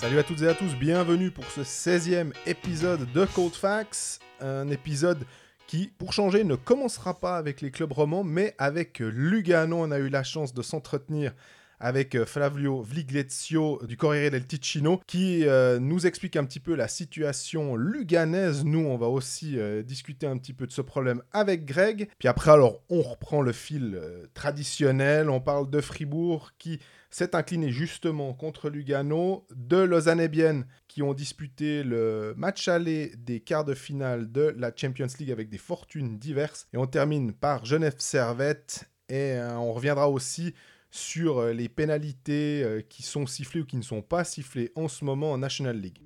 Salut à toutes et à tous, bienvenue pour ce 16e épisode de Cold Facts. Un épisode qui, pour changer, ne commencera pas avec les clubs romans, mais avec Lugano. On a eu la chance de s'entretenir avec euh, Flavio Vliglezio du Corriere del Ticino qui euh, nous explique un petit peu la situation luganaise. Nous, on va aussi euh, discuter un petit peu de ce problème avec Greg. Puis après, alors, on reprend le fil traditionnel. On parle de Fribourg qui s'est incliné justement contre Lugano, de Lausanne et Bienne qui ont disputé le match aller des quarts de finale de la Champions League avec des fortunes diverses. Et on termine par Genève Servette et on reviendra aussi sur euh, les pénalités euh, qui sont sifflées ou qui ne sont pas sifflées en ce moment en National League.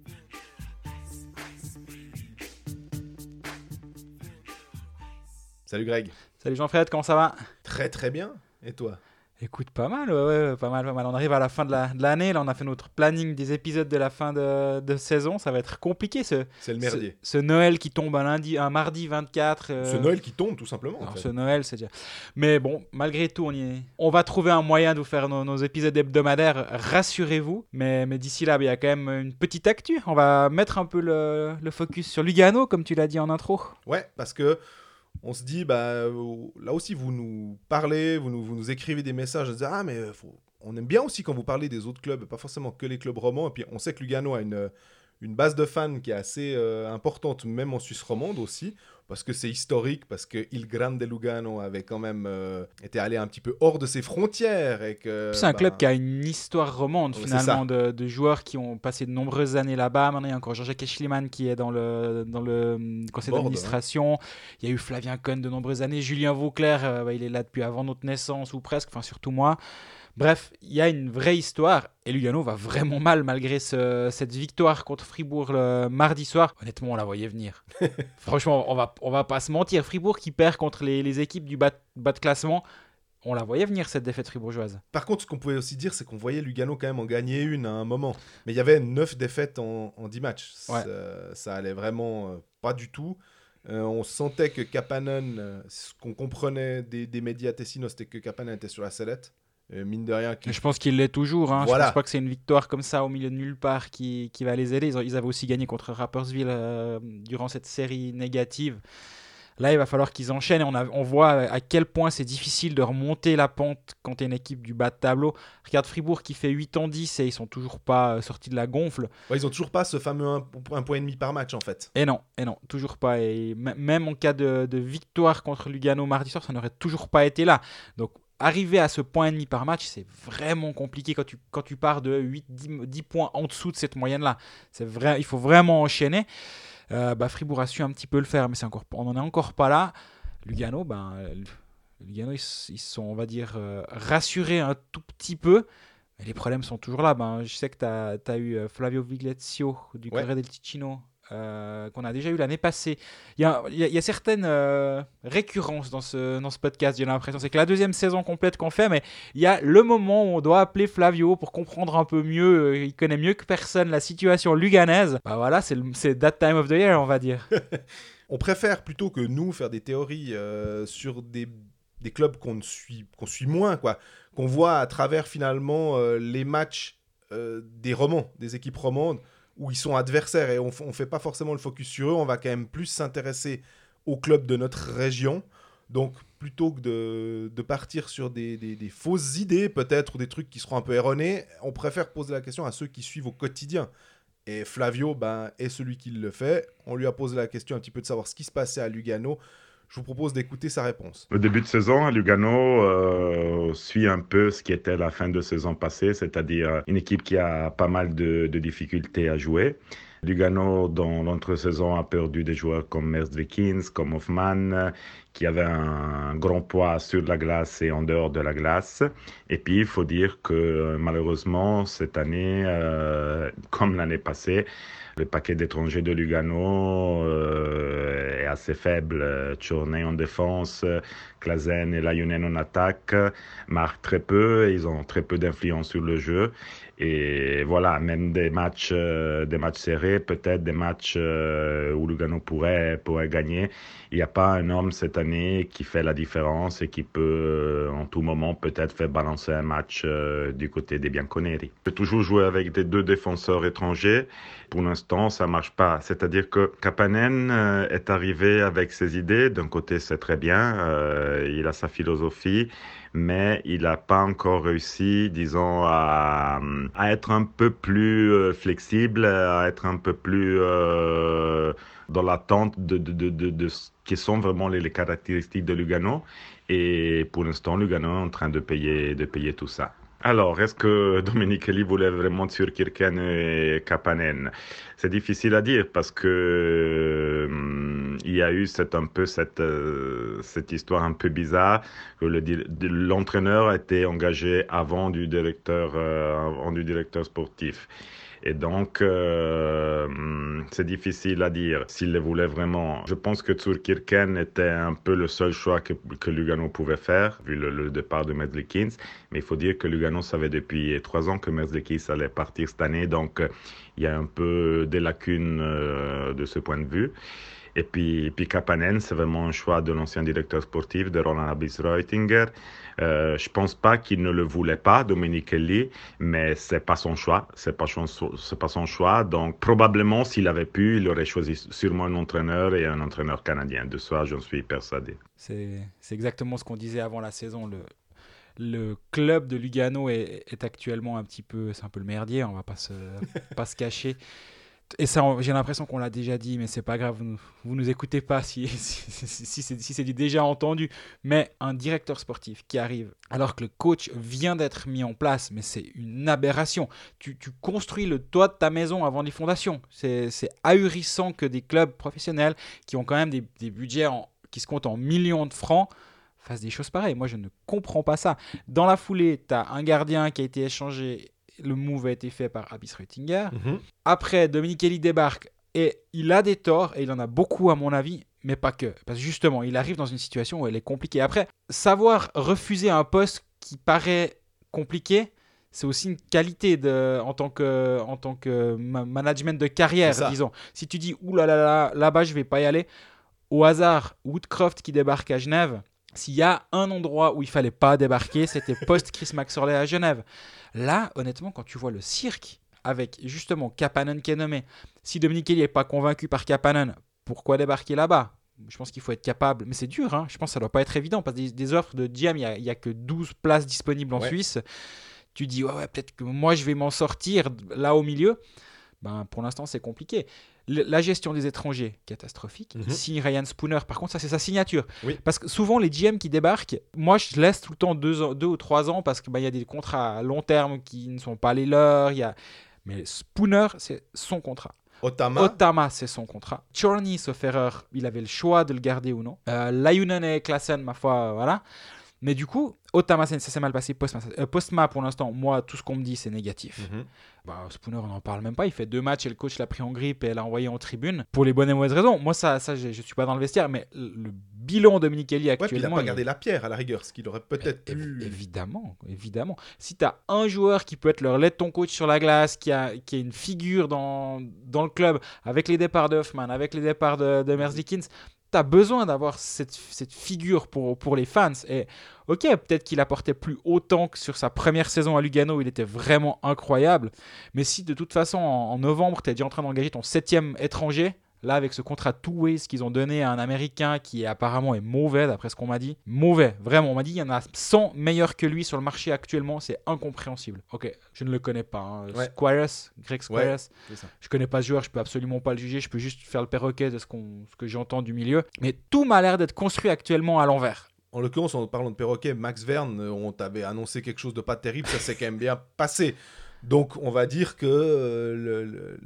Salut Greg. Salut Jean-Fred, comment ça va? Très très bien. Et toi? Écoute, pas mal, ouais, ouais, pas mal, pas mal. On arrive à la fin de la- de l'année, là on a fait notre planning des épisodes de la fin de, de saison, ça va être compliqué ce, C'est le merdier. ce, ce Noël qui tombe un lundi, un mardi 24. euh, Ce Noël qui tombe tout simplement. en Alors, fait. ce Noël, c'est déjà. Mais bon, malgré tout, on, y est. on va trouver un moyen de vous faire nos, nos épisodes hebdomadaires, rassurez-vous. Mais, mais d'ici là, bah, il y a quand même une petite actu. On va mettre un peu le, le focus sur Lugano, comme tu l'as dit en intro. Ouais, parce que on se dit, bah, euh, là aussi, vous nous parlez, vous nous, vous nous écrivez des messages, dites, ah, mais euh, faut- on aime bien aussi quand vous parlez des autres clubs, pas forcément que les clubs romans. Et puis, on sait que Lugano a une, une base de fans qui est assez euh, importante, même en Suisse romande aussi, parce que c'est historique, parce que Il Grande Lugano avait quand même euh, été allé un petit peu hors de ses frontières. et que C'est un bah, club qui a une histoire romande finalement de, de joueurs qui ont passé de nombreuses années là-bas. Maintenant, il y a encore Jean-Jacques Schliemann qui est dans le, dans le hum, conseil Board, d'administration. Il y a eu Flavien Cohn de nombreuses années. Julien Vauclair, euh, bah, il est là depuis avant notre naissance ou presque, enfin surtout moi. Bref, il y a une vraie histoire et Lugano va vraiment mal malgré ce- cette victoire contre Fribourg le mardi soir. Honnêtement, on la voyait venir. Franchement, on va, on va pas se mentir. Fribourg qui perd contre les, les équipes du bas, bas de classement, on la voyait venir cette défaite fribourgeoise. Par contre, ce qu'on pouvait aussi dire, c'est qu'on voyait Lugano quand même en gagner une à un moment. Mais il y avait 9 défaites en, en 10 matchs. Ouais. Ça, ça allait vraiment euh, pas du tout. Euh, on sentait que Kapanen, euh, ce qu'on comprenait des, des médias tessinos, c'était que Kapanen était sur la sellette. Euh, mine de rien, Et Je pense qu'il l'est toujours. Hein. Voilà. Je pense pas que c'est une victoire comme ça au milieu de nulle part qui, qui va les aider. Ils, ont- ils avaient aussi gagné contre Rapperswil euh, durant cette série négative. Là, il va falloir qu'ils enchaînent on, a- on voit à quel point c'est difficile de remonter la pente quand tu es une équipe du bas de tableau. Regarde Fribourg qui fait 8 en 10 et ils sont toujours pas euh, sortis de la gonfle. ouais, ils ont toujours pas ce fameux 1 point et demi par match en fait. Et non, et non, toujours pas. Et même en cas de, de victoire contre Lugano mardi soir, ça n'aurait toujours pas été là. Donc, arriver à ce point et demi par match, c'est vraiment compliqué quand tu, quand tu pars de 8, 10, 10 points en dessous de cette moyenne-là. C'est vrai, il faut vraiment enchaîner. Euh, bah, Fribourg a su un petit peu le faire, mais c'est encore, on n'en est encore pas là. Lugano, ben, euh, Lugano, ils, sont, on va dire, euh, rassurés un tout petit peu. Mais les problèmes sont toujours là. Ben, je sais que tu as, eu euh, Flavio Viglezio du Ouais. Corriere del Ticino, euh, qu'on a déjà eu l'année passée. Il y a, certaines euh, récurrences dans ce, dans ce podcast, j'ai l'impression. C'est que la deuxième saison complète qu'on fait, mais il y a le moment où on doit appeler Flavio pour comprendre un peu mieux, euh, il connaît mieux que personne la situation luganaise. Bah voilà, c'est that time of the year, on va dire. On préfère plutôt que nous faire des théories sur des, des clubs qu'on suit, qu'on suit moins, quoi. Qu'on voit à travers finalement les matchs des romans, des équipes romandes, où ils sont adversaires et on ne fait pas forcément le focus sur eux. On va quand même plus s'intéresser aux clubs de notre région. Donc plutôt que de, partir sur des fausses idées peut-être ou des trucs qui seront un peu erronés, on préfère poser la question à ceux qui suivent au quotidien. Et Flavio ben, est celui qui le fait. On lui a posé la question un petit peu de savoir ce qui se passait à Lugano. Je vous propose d'écouter sa réponse. Le début de saison Lugano euh, suit un peu ce qui était la fin de saison passée, c'est-à-dire une équipe qui a pas mal de, de difficultés à jouer. Lugano, dans l'entre-saison, a perdu des joueurs comme Merst Vikins, comme Hoffmann, euh, qui avaient un grand poids sur la glace et en dehors de la glace. Et puis, il faut dire que euh, malheureusement, cette année, euh, comme l'année passée, le paquet d'étrangers de Lugano euh, est assez faible. Tourney en défense, Klazen et Lajunen en attaque marquent très peu et ils ont très peu d'influence sur le jeu. Et voilà, même des matchs, euh, des matchs serrés, peut-être des matchs euh, où Lugano pourrait, pourrait gagner. Il n'y a pas un homme cette année qui fait la différence et qui peut euh, en tout moment peut-être faire balancer un match du côté des Bianconeri. On peut toujours jouer avec des deux défenseurs étrangers. Pour l'instant, ça marche pas. C'est-à-dire que Kapanen est arrivé avec ses idées. D'un côté, c'est très bien. il a sa philosophie mais il n'a pas encore réussi, disons, à, être un peu plus euh, flexible, à être un peu plus euh, dans l'attente de, ce qui sont vraiment les, caractéristiques de Lugano. Et pour l'instant, Lugano est en train de payer, tout ça. Alors, est-ce que Dominique Eli voulait vraiment sur Kirken et Kapanen? C'est difficile à dire parce que hum, il y a eu cette, un peu cette, euh, cette histoire un peu bizarre que le l'entraîneur a été engagé avant du directeur, euh, avant du directeur sportif. Et donc, euh, hum, c'est difficile à dire s'il le voulait vraiment. Je pense que Zurkirken était un peu le seul choix que, que Lugano pouvait faire, vu le, le départ de Merzlikins. Mais il faut dire que Lugano savait depuis trois ans que Merzlikins allait partir cette année. Donc, il y a un peu des lacunes de ce point de vue. Et puis, puis Kapanen, c'est vraiment un choix de l'ancien directeur sportif, de Roland Abis-Reutinger. Euh, je pense pas qu'il ne le voulait pas, Dominique Eli, mais c'est pas son choix. C'est pas son, c'est pas son choix. Donc, probablement, s'il avait pu, il aurait choisi sûrement un entraîneur et un entraîneur canadien. De ça, j'en suis persuadé. C'est c'est exactement ce qu'on disait avant la saison. Le, le club de Lugano est, est actuellement un petit peu, c'est un peu le merdier, on va pas se, pas se cacher. Et ça, j'ai l'impression qu'on l'a déjà dit, mais c'est pas grave, vous, vous nous écoutez pas si, si, c'est déjà entendu. Mais un directeur sportif qui arrive alors que le coach vient d'être mis en place, mais c'est une aberration. Tu, construis le toit de ta maison avant les fondations. C'est ahurissant que des clubs professionnels qui ont quand même des, budgets qui se comptent en millions de francs fassent des choses pareilles. Moi, je ne comprends pas ça. Dans la foulée, tu as un gardien qui a été échangé. Le move a été fait par Abis Reutinger. Mhm. Après, Dominique Eli débarque et il a des torts, et il en a beaucoup à mon avis, mais pas que. Parce que justement, il arrive dans une situation où elle est compliquée. Après, savoir refuser un poste qui paraît compliqué, c'est aussi une qualité de, en tant que, en tant que ma- management de carrière, disons. Si tu dis, ouh là là là, là-bas, je vais pas y aller, au hasard, Woodcroft qui débarque à Genève, s'il y a un endroit où il fallait pas débarquer, c'était post-Chris Maxorley à Genève. Là, honnêtement, quand tu vois le cirque avec justement Kapanen qui est nommé, si Dominique Kelly n'est pas convaincu par Kapanen, pourquoi débarquer là-bas? Je pense qu'il faut être capable, mais c'est dur, hein. je pense que ça doit pas être évident, parce que des, des offres de GM, il n'y a, que 12 places disponibles en Ouais. Suisse. Tu dis, ouais, ouais, peut-être que moi je vais m'en sortir là au milieu. Ben, pour l'instant, c'est compliqué. La gestion des étrangers, catastrophique. Il signe Ryan Spooner, par contre, ça c'est sa signature. Oui. Parce que souvent, les GM qui débarquent, moi je laisse tout le temps deux, ans- deux ou trois ans parce qu'il y a des contrats à long terme qui ne sont pas les leurs. Y a... Mais Spooner, c'est son contrat. Otama. Otama, c'est son contrat. Chorny, sauf erreur, il avait le choix de le garder ou non. Euh, Laiunen et Klassen, ma foi, euh, voilà. Mais du coup, Otama, ça ça s'est mal passé. Postma, euh, Postma, pour l'instant, moi, tout ce qu'on me dit, c'est négatif. Mhm. Bah, Spooner, on n'en parle même pas. Il fait deux matchs et le coach l'a pris en grippe et l'a envoyé en tribune. Pour les bonnes et mauvaises raisons. Moi, ça, ça je ne suis pas dans le vestiaire, mais le bilan de Minikeli Ouais, puis il actuellement. a pas il- gardé la pierre à la rigueur, ce qu'il aurait peut-être pu. Évidemment, évidemment. Si tu as un joueur qui peut être le relais de ton coach sur la glace, qui a, qui a une figure dans, dans le club, avec les départs de Hoffman, avec les départs de, de Merzlikins, tu as besoin d'avoir cette, figure pour, pour les fans. Et ok, peut-être qu'il apportait plus autant que sur sa première saison à Lugano, il était vraiment incroyable. Mais si de toute façon, en, en novembre, tu es déjà en train d'engager ton septième étranger, Là, avec ce contrat two ways qu'ils ont donné à un Américain qui apparemment est mauvais, d'après ce qu'on m'a dit. Mauvais, vraiment. On m'a dit il y en a 100 meilleurs que lui sur le marché actuellement. C'est incompréhensible. Ok, je ne le connais pas. hein. Ouais. Squires, Greg Squires. ça. Je connais pas ce joueur, je peux absolument pas le juger. Je peux juste faire le perroquet de ce, ce que j'entends du milieu. Mais tout m'a l'air d'être construit actuellement à l'envers. En l'occurrence, en parlant de perroquet, Max Verne, euh, on t'avait annoncé quelque chose de pas terrible, ça s'est quand même bien passé. Donc, on va dire que euh, le, le-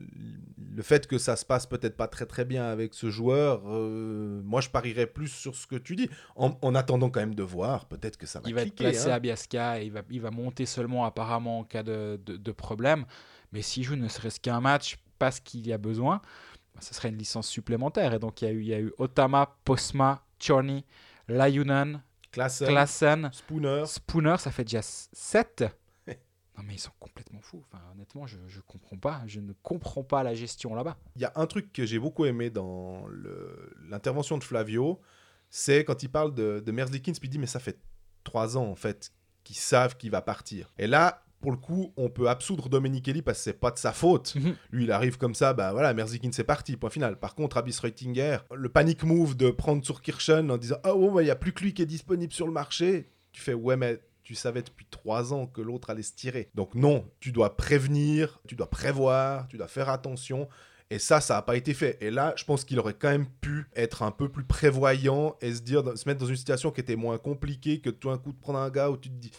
le fait que ça se passe peut-être pas très très bien avec ce joueur, euh, moi je parierais plus sur ce que tu dis, en, en attendant quand même de voir, peut-être que ça va il va être placé hein. à Biasca et il va, il va monter seulement apparemment en cas de, de, de problème. Mais s'il joue ne serait-ce qu'un match parce qu'il y a besoin, bah, ce serait une licence supplémentaire. Et donc il y a eu, il y a eu Otama, Posma, Chorny, Layunan, Klassen, Klassen, Spooner. Spooner, ça fait déjà 7. Non mais ils sont complètement fous. Enfin, honnêtement, je ne comprends pas. Je ne comprends pas la gestion là-bas. Il y a un truc que j'ai beaucoup aimé dans l'intervention de Flavio, c'est quand il parle de, de Merzlikins, puis il dit mais ça fait trois ans en fait qu'ils savent qu'il va partir. Et là, pour le coup, on peut absoudre Domenichelli parce que c'est pas de sa faute. Mhm. Lui, il arrive comme ça, bah voilà, Merzlikins c'est parti, point final. Par contre, Abis Reutinger, le panic move de prendre sur Kirchen en disant oh ouais, il y a plus que lui qui est disponible sur le marché, tu fais ouais mais tu savais depuis trois ans que l'autre allait se tirer. Donc non, tu dois prévenir, tu dois prévoir, tu dois faire attention. Et ça, ça n'a pas été fait. Et là, je pense qu'il aurait quand même pu être un peu plus prévoyant et se dire, se mettre dans une situation qui était moins compliquée que tout un coup de prendre un gars où tu te dis,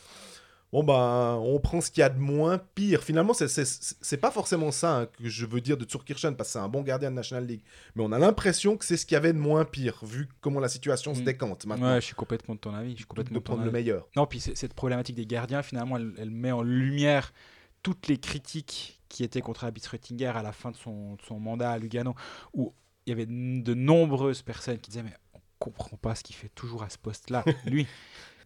bon ben, on prend ce qu'il y a de moins pire. Finalement, c'est- pas forcément ça hein, que je veux dire de Tsurkirchen parce que c'est un bon gardien de National League. Mais on a l'impression que c'est ce qu'il y avait de moins pire vu comment la situation se Mm. décante maintenant. Ouais, je suis complètement de ton avis. Je suis complètement de prendre le meilleur. Non, puis cette problématique des gardiens, finalement, elle, elle met en lumière toutes les critiques qui étaient contre Abis Rettinger à la fin de son, de son mandat à Lugano, où il y avait de nombreuses personnes qui disaient Mais on comprend pas ce qu'il fait toujours à ce poste-là. Lui,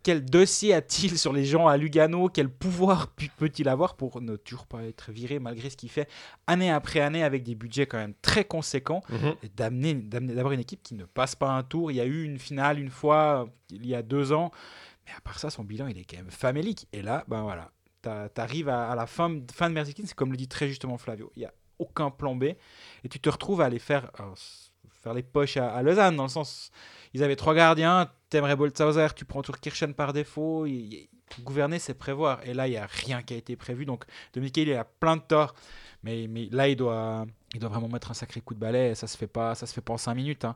quel dossier a-t-il sur les gens à Lugano? Quel pouvoir peut-il avoir pour ne toujours pas être viré malgré ce qu'il fait année après année avec des budgets quand même très conséquents et d'amener d'avoir une équipe qui ne passe pas un tour? Il y a eu une finale une fois il y a deux ans, mais à part ça, son bilan il est quand même famélique. Et là, ben voilà, t'a- t'arrives à, à la fin, fin de Merzikin, c'est comme le dit très justement Flavio, il y a aucun plan B et tu te retrouves à aller faire s- faire les poches à, à Lausanne dans le sens ils avaient trois gardiens, t'aimerais Boltzhauser, tu prends Kirchen par défaut. il- il- gouverner, c'est prévoir. Et là, il n'y a rien qui a été prévu. Donc, Dominique, il a plein de torts. Mais, mais là, il doit, il doit vraiment mettre un sacré coup de balai. Et ça se fait pas, ça se fait pas en cinq minutes. hein.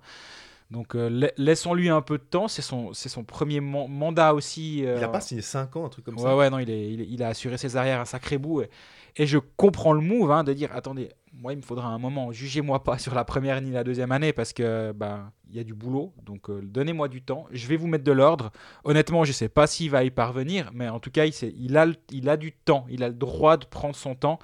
Donc, euh, la- laissons-lui un peu de temps. C'est son, c'est son premier man- mandat aussi. Il euh, n'a pas signé 5 ans, un truc comme ouais, ça. ouais, non, il, est, il, est- il a assuré ses arrières un sacré bout. Et, et je comprends le move hein, de dire attendez, moi, il me faudra un moment. Jugez-moi pas sur la première ni la deuxième année parce que bah, il y a du boulot. Donc, euh, donnez-moi du temps. Je vais vous mettre de l'ordre. Honnêtement, je sais pas s'il va y parvenir, mais en tout cas, il, a, du temps. Il a le droit de prendre son temps.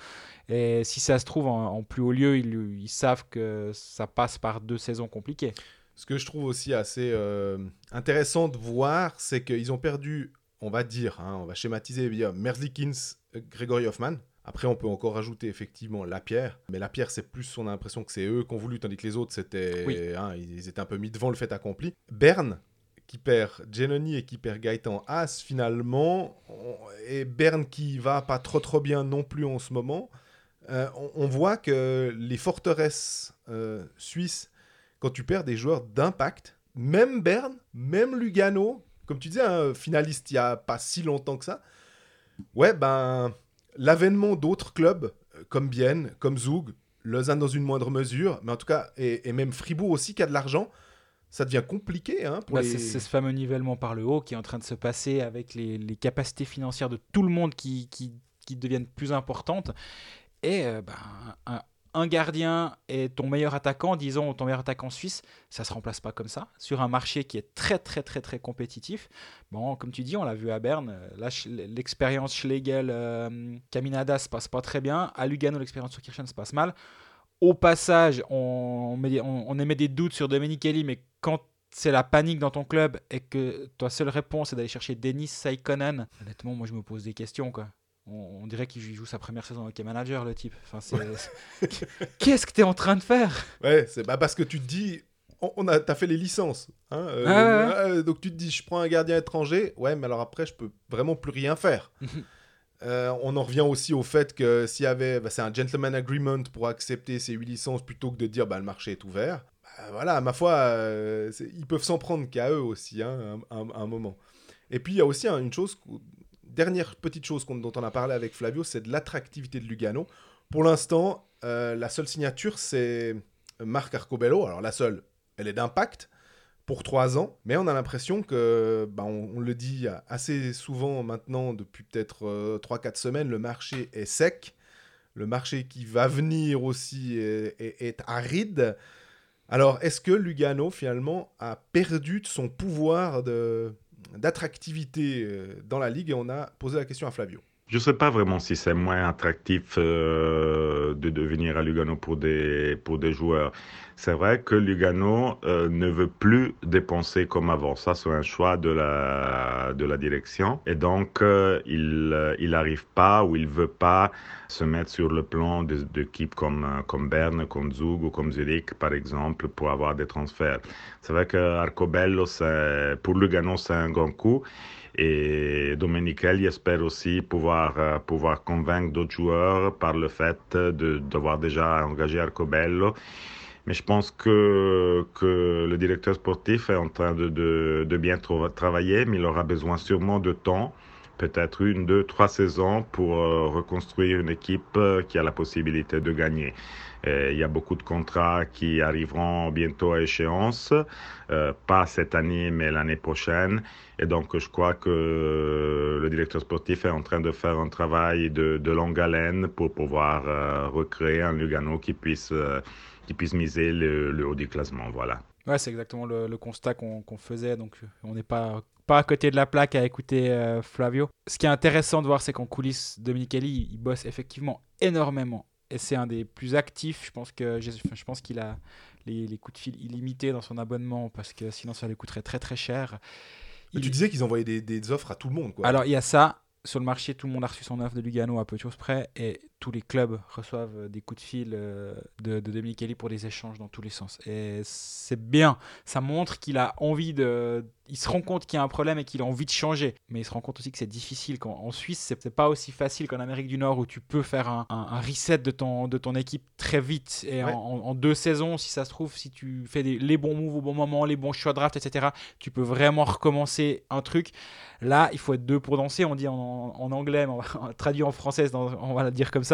Et si ça se trouve en, plus haut lieu, ils, savent que ça passe par deux saisons compliquées. Ce que je trouve aussi assez euh, intéressant de voir, c'est qu'ils ont perdu, on va dire, hein, on va schématiser, Merzlikins, euh, Gregory Hoffman. Après, on peut encore rajouter effectivement Lapierre. Mais Lapierre, c'est plus, on a l'impression que c'est eux qui ont voulu, tandis que les autres, c'était, Oui. hein, ils étaient un peu mis devant le fait accompli. Berne, qui perd Genoni et qui perd Gaëtan As, finalement, on- et Berne qui va pas trop trop bien non plus en ce moment. Euh, on, on voit que les forteresses euh, suisses quand tu perds des joueurs d'impact, même Berne, même Lugano, comme tu disais, un finaliste il y a pas si longtemps que ça, ouais, ben, l'avènement d'autres clubs euh, comme Bienne, comme Zug, Lausanne dans une moindre mesure, mais en tout cas, et, et même Fribourg aussi qui a de l'argent, ça devient compliqué hein, pour Bah, les... c'est, ce fameux nivellement par le haut qui est en train de se passer avec les, les capacités financières de tout le monde qui, qui, qui deviennent plus importantes. Et euh, ben, un, un gardien et ton meilleur attaquant, disons ton meilleur attaquant suisse, ça se remplace pas comme ça. Sur un marché qui est très très très très compétitif. Bon, comme tu dis, on l'a vu à Berne. euh, l'expérience Schlegel, euh, Caminada se passe pas très bien. À Lugano, l'expérience sur Kirchen se passe mal. Au passage, on, émet des doutes sur Domenichelli, mais quand c'est la panique dans ton club et que ta seule réponse est d'aller chercher Denis Saikonen, honnêtement, moi je me pose des questions. Quoi. On, on dirait qu'il joue sa première saison avec manager, le type. Enfin, Qu'est-ce que tu es en train de faire? Ouais, c'est bah, parce que tu te dis, on, a, t'as fait les licences, hein, euh, Ah ouais, euh, donc tu te dis, je prends un gardien étranger, ouais, mais alors après, je peux vraiment plus rien faire. Euh, on en revient aussi au fait que s'il y avait, bah, c'est un gentleman agreement pour accepter ces huit licences plutôt que de dire, bah, le marché est ouvert. Bah, voilà, ma foi, ils peuvent s'en prendre qu'à eux aussi, hein, un, un- un moment. Et puis il y a aussi hein, une chose, dernière petite chose dont on a parlé avec Flavio, c'est de l'attractivité de Lugano. Pour l'instant, euh, la seule signature, c'est Marc Arcobello. Alors la seule, elle est d'impact pour trois ans, mais on a l'impression que, bah, on, le dit assez souvent maintenant, depuis peut-être 3-4 semaines, le marché est sec. Le marché qui va venir aussi est, aride. Alors, est-ce que Lugano, finalement, a perdu son pouvoir de- d'attractivité euh, dans la ligue Et on a posé la question à Flavio. Je ne sais pas vraiment si c'est moins attractif euh, de devenir à Lugano pour des, pour des joueurs. C'est vrai que Lugano euh, ne veut plus dépenser comme avant. Ça, c'est un choix de la, de la direction. Et donc, euh, il n'arrive pas ou il veut pas se mettre sur le plan d'équipes comme, comme Berne, comme Zug ou comme Zurich, par exemple, pour avoir des transferts. C'est vrai que Arcobello, pour Lugano, c'est un grand coup. Et Domenicali espère aussi pouvoir, euh, pouvoir convaincre d'autres joueurs par le fait d'avoir déjà engagé Arcobello. Mais je pense que, que le directeur sportif est en train de, de, de bien travailler, mais il aura besoin sûrement de temps peut-être une, deux, trois saisons pour euh, reconstruire une équipe euh, qui a la possibilité de gagner. Il y a beaucoup de contrats qui arriveront bientôt à échéance, euh, pas cette année, mais l'année prochaine. Et donc, je crois que le directeur sportif est en train de faire un travail de, longue haleine pour pouvoir recréer un Lugano qui puisse, qui puisse miser le, haut du classement. Voilà. Ouais, c'est exactement le, constat qu'on faisait. Donc, on n'est pas pas à côté de la plaque à écouter euh, Flavio. Ce qui est intéressant de voir, c'est qu'en coulisses, Dominique Eli, il bosse effectivement énormément. Et c'est un des plus actifs. Je pense que je pense qu'il a les, les, coups de fil illimités dans son abonnement parce que sinon ça lui coûterait très très cher. Mais Tu disais qu'ils envoyaient des, des, offres à tout le monde. Quoi. Alors il y a ça sur le marché, tout le monde a reçu son offre de Lugano à peu de choses près et tous les clubs reçoivent euh, des coups de fil euh, de, de Dominique pour des échanges dans tous les sens. Et c'est bien, ça montre qu'il a envie de. Il se rend compte qu'il y a un problème et qu'il a envie de changer. Mais il se rend compte aussi que c'est difficile. Quand, en Suisse, c'est pas aussi facile qu'en Amérique du Nord où tu peux faire un, un, reset de ton, de ton équipe très vite. Et en, deux saisons, si ça se trouve, si tu fais les bons moves au bon moment, les bons choix de draft, etc., tu peux vraiment recommencer un truc. Là, il faut être deux pour danser. On dit en, en anglais, mais on va traduire en français, on va le dire comme ça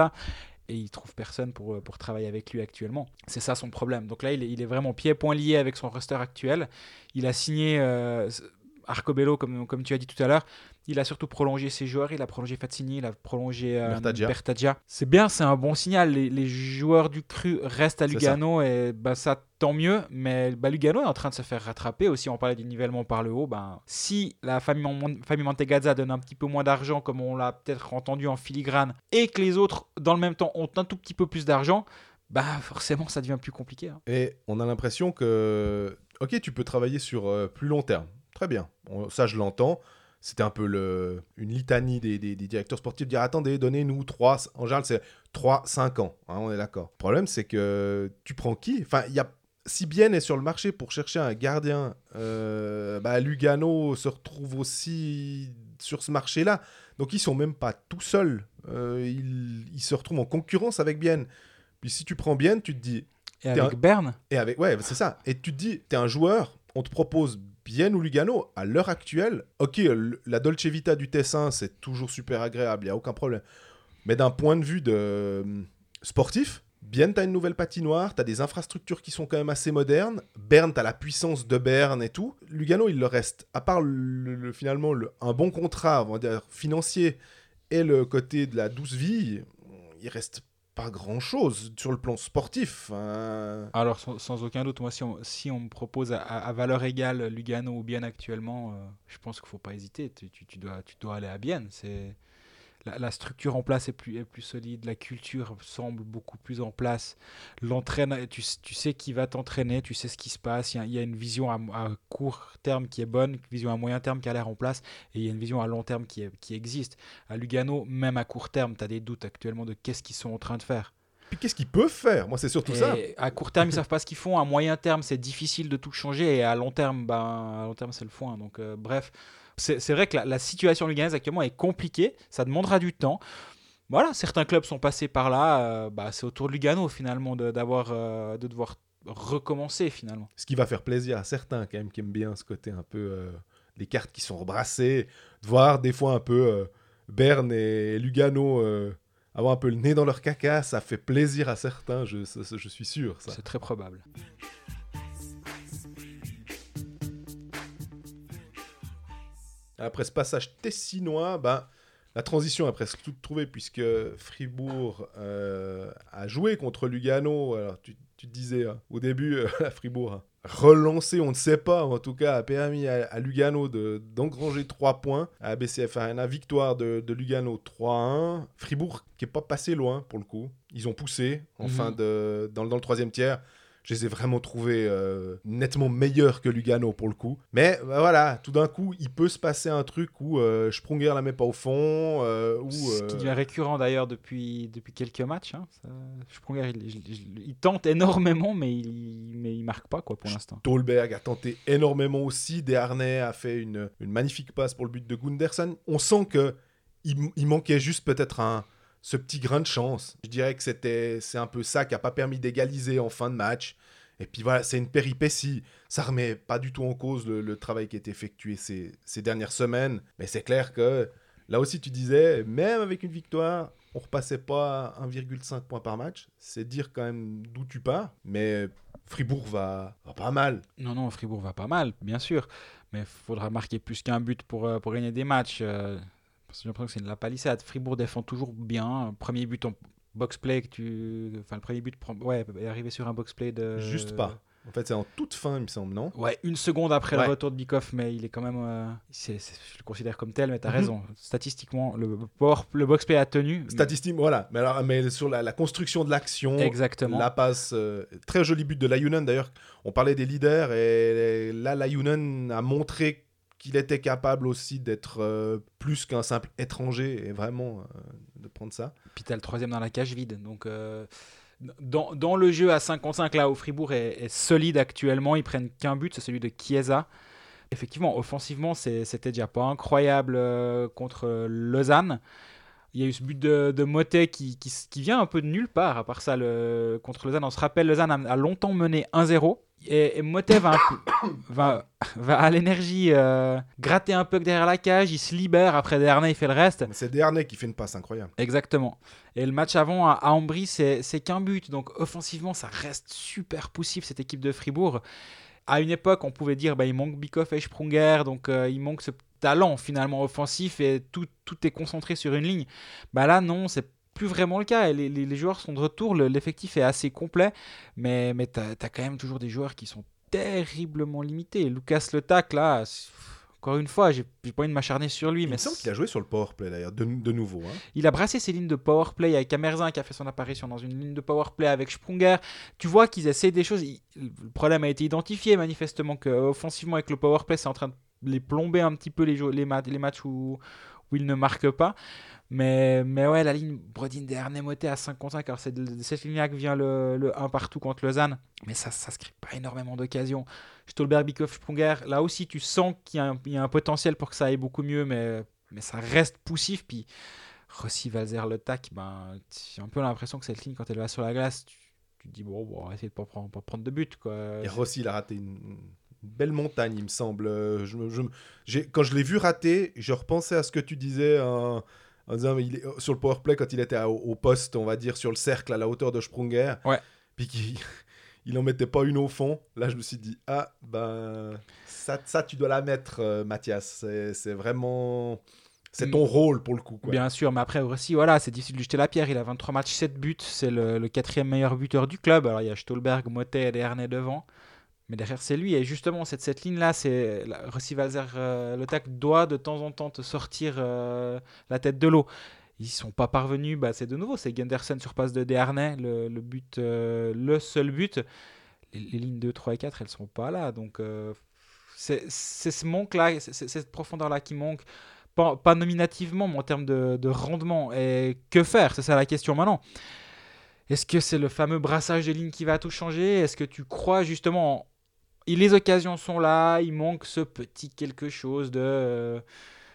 et il trouve personne pour, euh, pour travailler avec lui actuellement. C'est ça son problème. Donc là, il est, vraiment pied-point lié avec son roster actuel. Il a signé euh, Arcobello, comme tu as dit tout à l'heure. Il a surtout prolongé ses joueurs, il a prolongé Fazzini, il a prolongé euh. C'est bien, c'est un bon signal. Les, joueurs du cru restent à Lugano et bah, ça tant mieux. Mais bah, Lugano est en train de se faire rattraper aussi. On parlait du nivellement par le haut. Ben, si la famille, famille Mantegazza donne un petit peu moins d'argent, comme on l'a peut-être entendu en filigrane, et que les autres, dans le même temps, ont un tout petit peu plus d'argent, bah forcément ça devient plus compliqué. Hein. Et on a l'impression que, ok, tu peux travailler sur euh, plus long terme. Très bien, ça je l'entends c'était un peu le, une litanie des, des, directeurs sportifs de dire attendez, donnez-nous 3, en général c'est 3, 5 ans, hein, on est d'accord. Le problème c'est que tu prends qui? Enfin, il y a si bien est sur le marché pour chercher un gardien, euh, bah, Lugano se retrouve aussi sur ce marché-là. Donc ils sont même pas tout seuls. Euh, ils, se retrouvent en concurrence avec Bien. Puis si tu prends Bien, tu te dis. Et avec Berne? Et avec ouais, c'est ça. Et tu te dis, tu es un joueur, on te propose Bien ou Lugano, à l'heure actuelle, ok, la Dolce Vita du Tessin, c'est toujours super agréable, il n'y a aucun problème. Mais d'un point de vue de euh, sportif, Bien, tu as une nouvelle patinoire, tu as des infrastructures qui sont quand même assez modernes. Berne, tu as la puissance de Berne et tout. Lugano, il le reste, à part le, finalement un bon contrat financier et le côté de la douce vie, il reste pas grand chose sur le plan sportif. Hein. Alors, sans, aucun doute, moi, si on, si on me propose à, valeur égale Lugano ou Bienne actuellement, euh, je pense qu'il faut pas hésiter. Tu, tu, dois, tu dois aller à Bienne. C'est la, structure en place est plus, est plus solide, la culture semble beaucoup plus en place. L'entraîne, tu, tu, sais qui va t'entraîner, tu sais ce qui se passe. Il y, a, une vision à, court terme qui est bonne, une vision à moyen terme qui a l'air en place, et il y a une vision à long terme qui, est, qui existe. À Lugano, même à court terme, tu as des doutes actuellement de qu'est-ce qu'ils sont en train de faire. Puis qu'est-ce qu'ils peuvent faire? Moi, c'est surtout ça. À court terme, ils savent pas ce qu'ils font. À moyen terme, c'est difficile de tout changer. Et à long terme, ben, à long terme, c'est le foin. Donc, euh, bref, c'est vrai que la, situation luganaise actuellement est compliquée, ça demandera du temps. Voilà, certains clubs sont passés par là, euh, bah, c'est autour de Lugano finalement d'avoir euh, de, devoir recommencer finalement. Ce qui va faire plaisir à certains quand même qui aiment bien ce côté un peu euh, les cartes qui sont rebrassées, de voir des fois un peu Berne et Lugano avoir un peu le nez dans leur caca, ça fait plaisir à certains, je, je suis sûr. C'est très probable. Après ce passage tessinois, bah, la transition a presque tout trouvé puisque Fribourg euh, a joué contre Lugano. Alors tu, tu te disais hein, au début, euh, Fribourg relancé, on ne sait pas, en tout cas, a permis à, à Lugano de- d'engranger 3 points à BCF Arena. Victoire de, de Lugano 3-1. Fribourg qui est pas passé loin pour le coup. Ils ont poussé en Mhm. fin de, dans, dans le troisième tiers. Je les ai vraiment trouvés euh, nettement meilleurs que Lugano pour le coup. Mais bah, voilà, tout d'un coup, il peut se passer un truc où euh, Sprunger la met pas au fond. euh, ou, Ce qui euh, devient récurrent d'ailleurs depuis, depuis quelques matchs. Hein. Ça- Sprunger, il, il- il- il tente énormément, mais il, mais il marque pas quoi pour l'instant. Stolberg a tenté énormément aussi. Desharnais a fait une, une magnifique passe pour le but de Gunderson. On sent que il, il manquait juste peut-être un ce petit grain de chance. Je dirais que c'était c'est un peu ça qui a pas permis d'égaliser en fin de match. Et puis voilà, c'est une péripétie. Ça remet pas du tout en cause le, travail qui a été effectué ces, dernières semaines. Mais c'est clair que là aussi, tu disais, même avec une victoire, on repassait pas à 1,5 points par match. C'est dire quand même d'où tu pars. Mais Fribourg va, va pas mal. Non, non, Fribourg va pas mal, bien sûr. Mais il faudra marquer plus qu'un but pour, euh, gagner des matchs. euh, parce que j'ai l'impression que c'est de la palissade. Fribourg défend toujours bien. Premier but en box-play que tu. Enfin, le premier but prend- ouais, est arrivé sur un box-play de. Juste pas. En fait, c'est en toute fin, il me semble, non? Ouais, une seconde après Ouais. le retour de Bikoff, mais il est quand même. euh, je le considère comme tel, mais tu as Mhm. raison. Statistiquement, le, power, le box-play a tenu. Statistique, voilà. Mais, alors, mais sur la, la construction de l'action, Exactement. la passe, euh, très joli but de Layunen d'ailleurs. On parlait des leaders et là, Layunen a montré qu'il était capable aussi d'être euh, plus qu'un simple étranger et vraiment euh, de prendre ça. Puis t'as le troisième dans la cage vide. Donc, euh, dans, dans le jeu à 5 contre 5, là où Fribourg est, solide actuellement, ils prennent qu'un but, c'est celui de Chiesa. Effectivement, offensivement, c'était déjà pas incroyable contre Lausanne. Il y a eu ce but de, de Motet qui, qui, vient un peu de nulle part, à part ça, le, contre Lausanne. On se rappelle, Lausanne a longtemps mené 1-0. Et, et Motet va, va, va à l'énergie euh, gratter un peu derrière la cage. Il se libère. Après, Dernay, il fait le reste. C'est Desharnais qui fait une passe incroyable. Exactement. Et le match avant à, à Ambry, c'est c'est qu'un but. Donc offensivement, ça reste super poussif cette équipe de Fribourg. À une époque, on pouvait dire bah, il manque Bikoff et Sprunger, donc euh, il manque ce talent finalement offensif et tout, tout est concentré sur une ligne. Bah là, non, c'est plus vraiment le cas. Et Les, les- les joueurs sont de retour, le- l'effectif est assez complet, mais, mais tu as, quand même toujours des joueurs qui sont terriblement limités. Lucas Le Tac, là, encore une fois, j'ai pas envie de m'acharner sur lui, Il mais me semble qu'il a joué sur le powerplay d'ailleurs, de, de nouveau. hein. il a brassé ses lignes de powerplay avec Amerzin qui a fait son apparition dans une ligne de powerplay avec Sprunger. Tu vois qu'ils essaient des choses. Le problème a été identifié manifestement que offensivement avec le powerplay c'est en train de les plomber un petit peu les, ma- les matchs où, où ils ne marquent pas. Mais, mais ouais, la ligne Brodin Motet à 5 contre 5. Alors c'est de cette ligne-là que vient le, le 1 partout contre Lausanne. Mais ça, ça se crée pas énormément d'occasions. Stolberg, Bikoff, Sprunger. Là aussi, tu sens qu'il y, a un- il y a un potentiel pour que ça aille beaucoup mieux. Mais, mais ça reste poussif. Puis Rossi, Valzer, Le Tac, ben, j'ai un peu l'impression que cette ligne, quand elle va sur la glace, tu, tu te dis, bon, bon on va essayer de pas prendre, pas prendre de but. Quoi. Et Rossi, il a raté une, belle montagne, il me semble. Euh, quand je l'ai vu rater, je repensais à ce que tu disais en disant il est, sur le powerplay quand il était à- au, poste, on va dire, sur le cercle à la hauteur de Sprunger. Ouais. Puis qu'il il en mettait pas une au fond. Là, je me suis dit, ah, ben, ça, ça tu dois la mettre, euh, Mathias. C'est vraiment. C'est ton rôle pour le coup. Quoi. Bien sûr, mais après aussi, voilà, c'est difficile de lui jeter la pierre. Il a 23 matchs, 7 buts. C'est le, le quatrième meilleur buteur du club. Alors, il y a Stolberg, Motet et Dernay devant. Mais derrière, c'est lui. Et justement, cette, cette ligne-là, c'est Rossi Valzer, euh, le tac doit de temps en temps te sortir euh, la tête de l'eau. Ils sont pas parvenus. Bah, c'est de nouveau, c'est Gunderson sur passe de Dernay, le, but, euh, le seul but. Les, lignes 2, 3 et 4, elles sont pas là. Donc, c'est ce manque-là, cette profondeur-là qui manque. Pas, nominativement, mais en termes de, de rendement. Et que faire? C'est ça la question maintenant. Est-ce que c'est le fameux brassage de lignes qui va tout changer? Est-ce que tu crois justement Les occasions sont là, il manque ce petit quelque chose de... euh,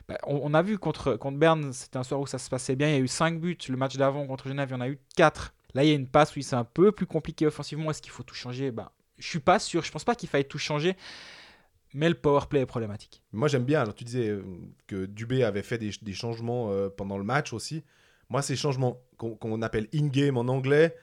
bah, on, a vu contre, contre Berne, c'était un soir où ça se passait bien, il y a eu 5 buts. Le match d'avant contre Genève, il y en a eu 4. Là, il y a une passe où c'est un peu plus compliqué offensivement. Est-ce qu'il faut tout changer? Bah, Je suis pas sûr, je pense pas qu'il faille tout changer. Mais le power play est problématique. Moi, j'aime bien. Alors, tu disais euh, que Dubé avait fait des, des changements euh, pendant le match aussi. Moi, ces changements qu'on appelle in-game en anglais,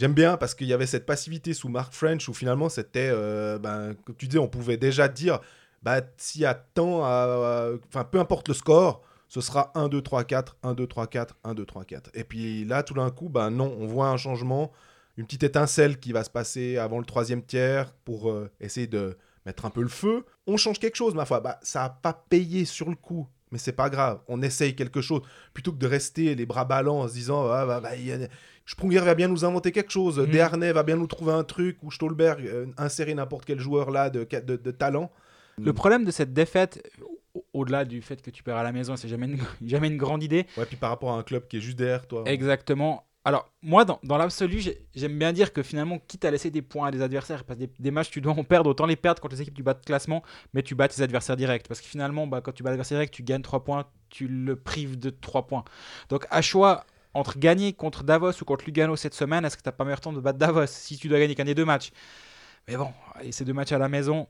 j'aime bien parce qu'il y avait cette passivité sous Mark French où finalement, c'était. euh, ben, comme tu disais, on pouvait déjà dire bah, s'il y a tant à. Enfin, peu importe le score, ce sera 1, 2, 3, 4, 1, 2, 3, 4, 1, 2, 3, 4. Et puis là, tout d'un coup, ben non, on voit un changement. une petite étincelle qui va se passer avant le troisième tiers pour euh, essayer de mettre un peu le feu. On change quelque chose, ma foi. Bah, ça n'a pas payé sur le coup, mais c'est pas grave. On essaye quelque chose plutôt que de rester les bras ballants en se disant ah, bah, bah, y a... Sprunger va bien nous inventer quelque chose. Desharnais va bien nous trouver un truc, ou Stolberg euh, insérer n'importe quel joueur là de, de- de talent. Le problème de cette défaite, au- au-delà du fait que tu perds à la maison, c'est jamais une, jamais une grande idée. Ouais, puis par rapport à un club qui est juste derrière toi. Exactement. Alors, moi, dans, dans l'absolu, j'ai- j'aime bien dire que finalement, quitte à laisser des points à des adversaires, parce que des, des matchs, tu dois en perdre, autant les perdre contre les équipes du bas de classement, mais tu bats tes adversaires directs. Parce que finalement, bah, quand tu bats l'adversaire direct, tu gagnes 3 points, tu le prives de 3 points. Donc, à choix entre gagner contre Davos ou contre Lugano cette semaine, est-ce que tu n'as pas meilleur temps de battre Davos si tu dois gagner qu'un des deux matchs? Mais bon, allez, ces deux matchs à la maison.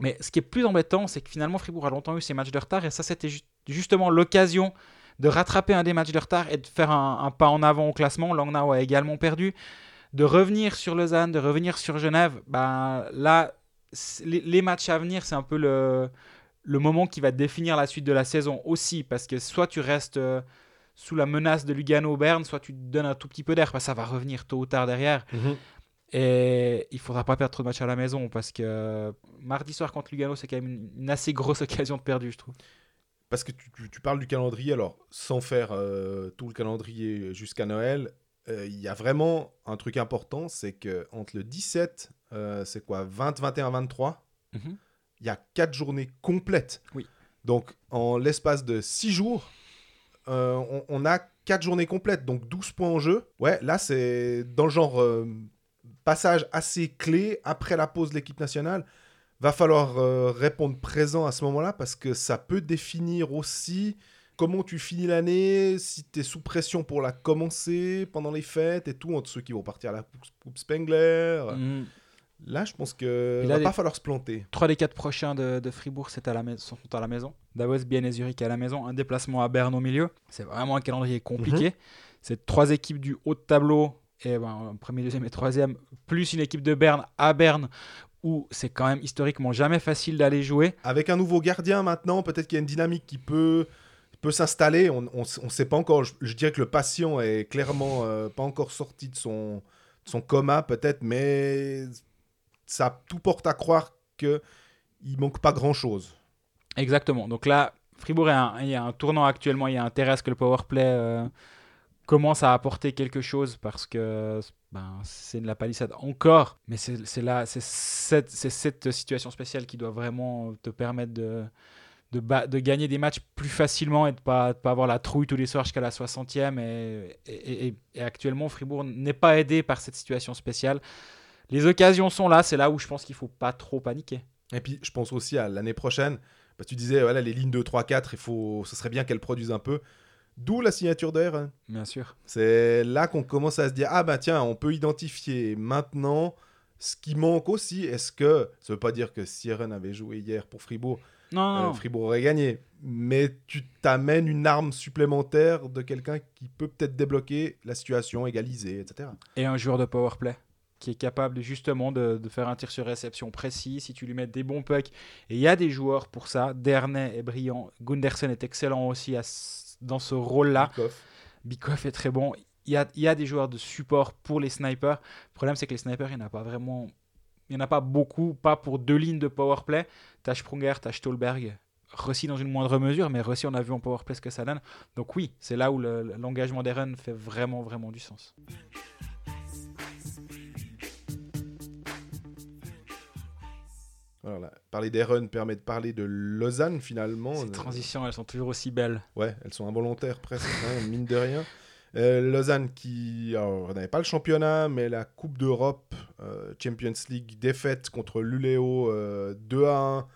Mais ce qui est plus embêtant, c'est que finalement, Fribourg a longtemps eu ces matchs de retard, et ça, c'était ju- justement l'occasion de rattraper un des matchs de retard et de faire un, pas en avant au classement. Langnau a également perdu. De revenir sur Lausanne, de revenir sur Genève, ben, là, les, matchs à venir, c'est un peu le, le moment qui va définir la suite de la saison aussi. Parce que soit tu restes euh, sous la menace de Lugano-Berne, soit tu te donnes un tout petit peu d'air, parce que ça va revenir tôt ou tard derrière. Mhm. Et il faudra pas perdre trop de matchs à la maison parce que mardi soir contre Lugano, c'est quand même une, une assez grosse occasion de perdu, je trouve. Parce que tu, tu- tu parles du calendrier, alors sans faire euh, tout le calendrier jusqu'à Noël, euh, il y a vraiment un truc important, c'est que entre le 17, euh, c'est quoi, 20, 21, 23, Mhm. il y a 4 journées complètes. Oui. Donc en l'espace de 6 jours, euh, on, a 4 journées complètes, donc 12 points en jeu. Ouais, là c'est dans le genre euh, passage assez clé après la pause de l'équipe nationale. Va falloir euh, répondre présent à ce moment-là parce que ça peut définir aussi comment tu finis l'année, si tu es sous pression pour la commencer pendant les fêtes et tout, entre ceux qui vont partir à la Coupe- Spengler. Mhm. Là, je pense que va là, les- pas falloir se planter. Trois des quatre prochains de, de Fribourg à la sont à la maison. Davos, Bienne et Zurich à la maison. Un déplacement à Berne au milieu. C'est vraiment un calendrier compliqué. C'est trois équipes du haut de tableau, et ben, premier, deuxième et troisième, plus une équipe de Berne à Berne, où c'est quand même historiquement jamais facile d'aller jouer. Avec un nouveau gardien maintenant, peut-être qu'il y a une dynamique qui peut, peut s'installer. On ne sait pas encore. Je, je dirais que le patient est clairement euh, pas encore sorti de son, de son coma, peut-être, mais ça tout porte à croire que il manque pas grand-chose. Exactement. Donc là, Fribourg, est un- il y a un tournant actuellement. Il y a intérêt à ce que le powerplay euh, commence à apporter quelque chose parce que ben, c'est de la palissade encore. Mais c'est cette, situation spéciale qui doit vraiment te permettre de, gagner des matchs plus facilement et de pas, pas avoir la trouille tous les soirs jusqu'à la 60e. Et, et- et- et actuellement, Fribourg n'est pas aidé par cette situation spéciale. Les occasions sont là, c'est là où je pense qu'il faut pas trop paniquer. Et puis, je pense aussi à l'année prochaine. Que tu disais, voilà, les lignes 2, 3, 4, il faut, ce serait bien qu'elles produisent un peu. D'où la signature d'Air. Bien sûr. C'est là qu'on commence à se dire ah bah tiens, on peut identifier maintenant ce qui manque aussi. Est-ce que ça veut pas dire que Siren avait joué hier pour Fribourg, Non, euh, non. Fribourg aurait gagné, mais tu t'amènes une arme supplémentaire de quelqu'un qui peut peut-être débloquer la situation, égaliser, etc. et un joueur de powerplay qui est capable justement de, de faire un tir sur réception précis si tu lui mets des bons pucks. Et il y a des joueurs pour ça. Dernay est brillant. Gundersen est excellent aussi à dans ce rôle-là. Bikoff. Bikoff est très bon. Il y a, il y a des joueurs de support pour les snipers. Le problème, c'est que les snipers, il n'y en a pas vraiment. Il n'y en a pas beaucoup, pas pour deux lignes de powerplay. T'as Sprunger, t'as Stolberg. Rossi dans une moindre mesure, mais Rossi, on a vu en powerplay ce que ça donne. Donc oui, c'est là où le- l'engagement des runs fait vraiment, vraiment du sens. Voilà. Parler d'Aaron permet de parler de Lausanne finalement. Ces Euh, transitions, elles sont toujours aussi belles. Ouais, elles sont involontaires presque, hein, mine de rien. Euh, Lausanne qui alors, n'avait pas le championnat, mais la Coupe d'Europe, euh, Champions League, défaite contre l'Uléo 2 à 1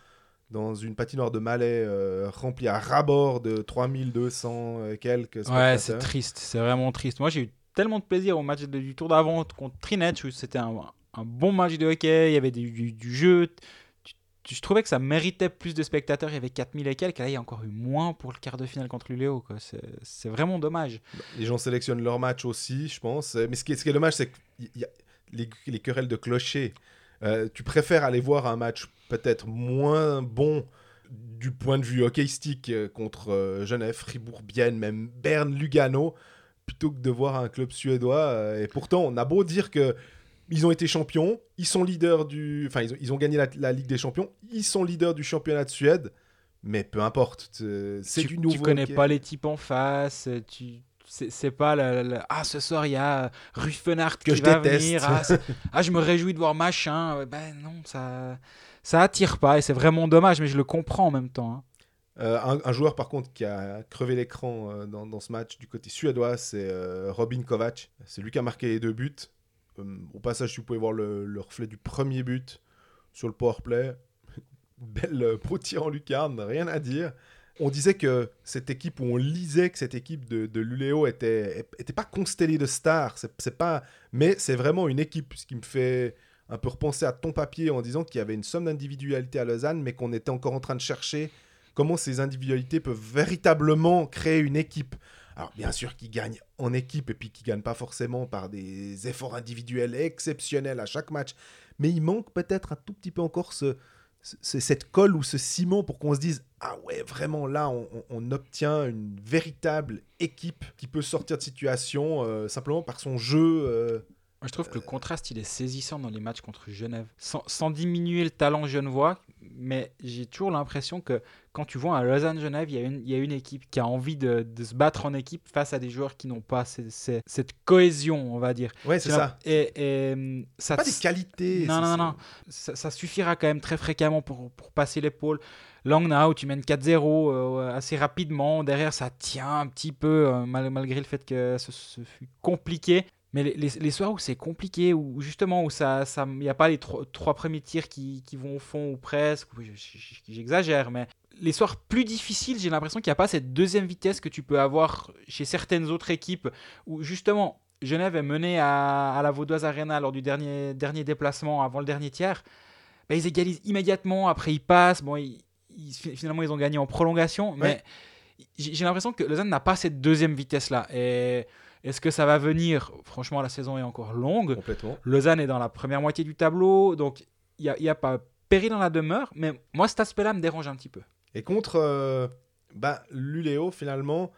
dans une patinoire de Malais euh, remplie à rabord de 3200 et quelques Ouais, c'est triste, c'est vraiment triste. Moi, j'ai eu tellement de plaisir au match de- du tour d'avant contre Trinette, c'était un, un bon match de hockey, il y avait du, du- du jeu. Je trouvais que ça méritait plus de spectateurs, il y avait 4000 et quelques, là, il y a encore eu moins pour le quart de finale contre l'Uléo. C'est vraiment dommage. Les gens sélectionnent leur match aussi, je pense. Mais ce qui est, ce dommage, c'est qu'il y a les, les querelles de clocher. Euh, tu préfères aller voir un match peut-être moins bon du point de vue hockeyistique euh, contre euh, Genève, Fribourg, Bienne, même Berne, Lugano, plutôt que de voir un club suédois. euh, et pourtant, on a beau dire que ils ont été champions, ils sont leaders du. Enfin, ils ont, ils ont gagné la, la Ligue des Champions, ils sont leaders du championnat de Suède, mais peu importe. C'est c'est tu, du tu nouveau. connais hockey. pas les types en face. Tu c'est pas la- ah ce soir il y a Ruffenhardt Que qui je va déteste. venir ah, ah, je me réjouis de voir machin ben non ça ça attire pas et c'est vraiment dommage mais je le comprends en même temps hein. Euh, un, un joueur, par contre, qui a crevé l'écran euh, dans, dans ce match du côté suédois, c'est euh, Robin Kovac. C'est lui qui a marqué les deux buts. Euh, au passage, vous pouvez voir le, le reflet du premier but sur le powerplay. Belle euh, beau tir en lucarne, rien à dire. On disait que cette équipe, ou on lisait que cette équipe de, de Luleå était, était pas constellée de stars. C'est pas, mais c'est vraiment une équipe, ce qui me fait un peu repenser à ton papier en disant qu'il y avait une somme d'individualité à Lausanne, mais qu'on était encore en train de chercher comment ces individualités peuvent véritablement créer une équipe. Alors bien sûr qu'ils gagnent en équipe et puis qu'ils gagnent pas forcément par des efforts individuels exceptionnels à chaque match, mais il manque peut-être un tout petit peu encore ce, ce- cette colle ou ce ciment pour qu'on se dise ah ouais vraiment là on, obtient une véritable équipe qui peut sortir de situation euh, simplement par son jeu. euh, je trouve que le contraste il est saisissant dans les matchs contre Genève sans, sans diminuer le talent genevois mais j'ai toujours l'impression que quand tu vois à Lausanne-Genève il y, a une- il y a une équipe qui a envie de, de se battre en équipe face à des joueurs qui n'ont pas ces- ces- cette cohésion on va dire Ouais c'est ça. Et, et, hum, ça Pas des qualités. Non, non, non. Ça, ça suffira quand même très fréquemment pour, pour passer l'épaule. Langnau, tu mènes 4-0 euh, assez rapidement. Derrière, ça tient un petit peu, euh, mal- malgré le fait que ce, ce fut compliqué. Mais les, les- les soirs où c'est compliqué, où justement où ça, ça, il n'y a pas les tro- trois premiers tirs qui, qui vont au fond ou presque, j'exagère, mais les soirs plus difficiles, j'ai l'impression qu'il n'y a pas cette deuxième vitesse que tu peux avoir chez certaines autres équipes, où justement Genève est menée à, à la Vaudoise Arena lors du dernier, dernier déplacement avant le dernier tiers. Ben, ils égalisent immédiatement, après ils passent. Bon, ils- ils- finalement, ils ont gagné en prolongation. Mais j'ai j'ai l'impression que Lausanne n'a pas cette deuxième vitesse-là. Et est-ce que ça va venir? Franchement, la saison est encore longue. Complètement. Lausanne est dans la première moitié du tableau. Donc, il n'y a, il y a pas péril dans la demeure. Mais moi, cet aspect-là me dérange un petit peu. Et contre euh, bah, l'Uléo, finalement,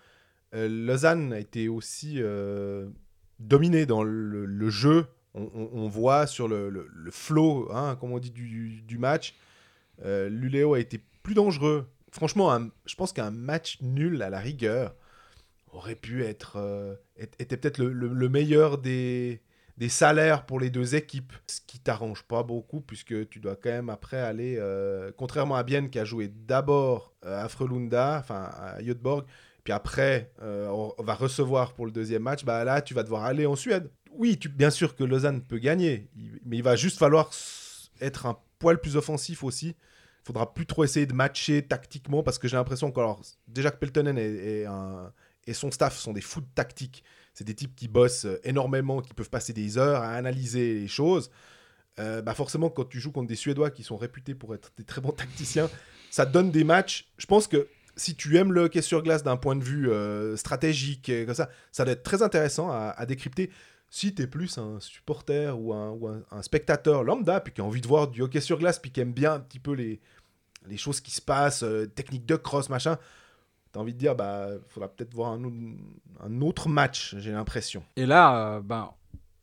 euh, Lausanne a été aussi euh, dominé dans le, le jeu. On, on- on voit sur le, le, le flow, hein, comme on dit, du, du match. Euh, L'Uléo a été plus dangereux. Franchement, un- je pense qu'un match nul à la rigueur aurait pu être, euh, est- était peut-être le, le- le meilleur des, salaires pour les deux équipes, ce qui t'arrange pas beaucoup puisque tu dois quand même après aller, euh, contrairement à Bienne qui a joué d'abord euh, à Frölunda, enfin à Göteborg, puis après on, va recevoir pour le deuxième match, bah là tu vas devoir aller en Suède. Oui, bien sûr que Lausanne peut gagner, mais il va juste falloir être un poil plus offensif aussi. Il faudra plus trop essayer de matcher tactiquement parce que j'ai l'impression que déjà que Peltonen et, et un- et son staff sont des fous de tactique. C'est des types qui bossent euh, énormément, qui peuvent passer des heures à analyser les choses. Euh, bah forcément, quand tu joues contre des Suédois qui sont réputés pour être des très bons tacticiens, ça donne des matchs. Je pense que si tu aimes le hockey sur glace d'un point de vue euh, stratégique, comme ça, ça doit être très intéressant à, décrypter. Si tu es plus un supporter ou, un, spectateur lambda, puis qui a envie de voir du hockey sur glace, puis qui aime bien un petit peu les, les choses qui se passent, euh, technique de cross, machin, tu as envie de dire, bah, faudra peut-être voir un, au- un autre match, j'ai l'impression. Et là, euh, ben,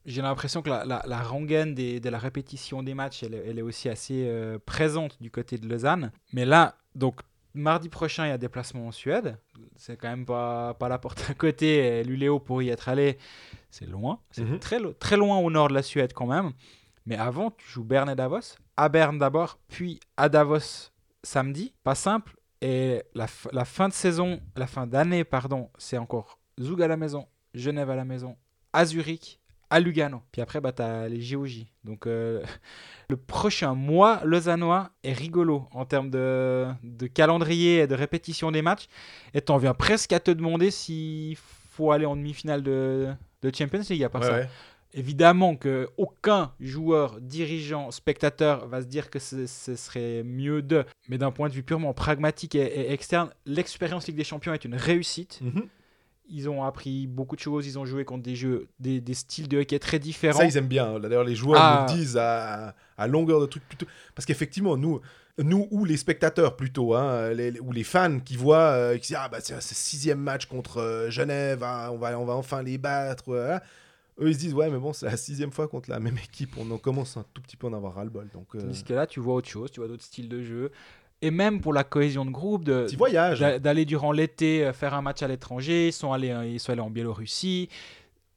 j'ai l'impression que la, la, la rengaine des- de la répétition des matchs, elle, est- elle est aussi assez euh, présente du côté de Lausanne. Mais là, donc, mardi prochain, il y a déplacement en Suède. C'est quand même pas, pas la porte à côté. Et Luleå, pour y être allé, c'est loin. C'est Mhm. très, très loin au nord de la Suède quand même. Mais avant, tu joues Berne et Davos. À Berne d'abord, puis à Davos samedi. Pas simple. Et la, fin de saison, la fin d'année, pardon, c'est encore Zug à la maison, Genève à la maison, à Zurich, à Lugano. Puis après, bah, tu as les JOJ. Donc euh, le prochain mois lausannois est rigolo en termes de, de calendrier et de répétition des matchs. Et t'en viens presque à te demander s'il faut aller en demi-finale de, de Champions League à part Ouais, ça. ouais. Évidemment que aucun joueur, dirigeant, spectateur va se dire que ce, ce serait mieux de. Mais d'un point de vue purement pragmatique et, et externe, l'expérience Ligue des Champions est une réussite. Mhm. Ils ont appris beaucoup de choses, ils ont joué contre des jeux, des, des styles de hockey très différents. Ça, ils aiment bien. D'ailleurs, les joueurs Ah. nous disent à, à longueur de trucs plutôt. Parce qu'effectivement, nous, nous ou les spectateurs plutôt, hein, les- ou les fans qui voient, euh, qui disent ah bah c'est le sixième match contre euh, Genève, hein, on va on va enfin les battre. euh, hein. Eux ils se disent ouais mais bon c'est la sixième fois contre la même équipe, on en commence un tout petit peu à en avoir ras le bol. Donc euh, Tandis que là, tu vois autre chose, tu vois d'autres styles de jeu. Et même pour la cohésion de groupe, de, voyage. d'a- d'aller durant l'été euh, faire un match à l'étranger, ils sont allés, euh, ils sont allés en Biélorussie.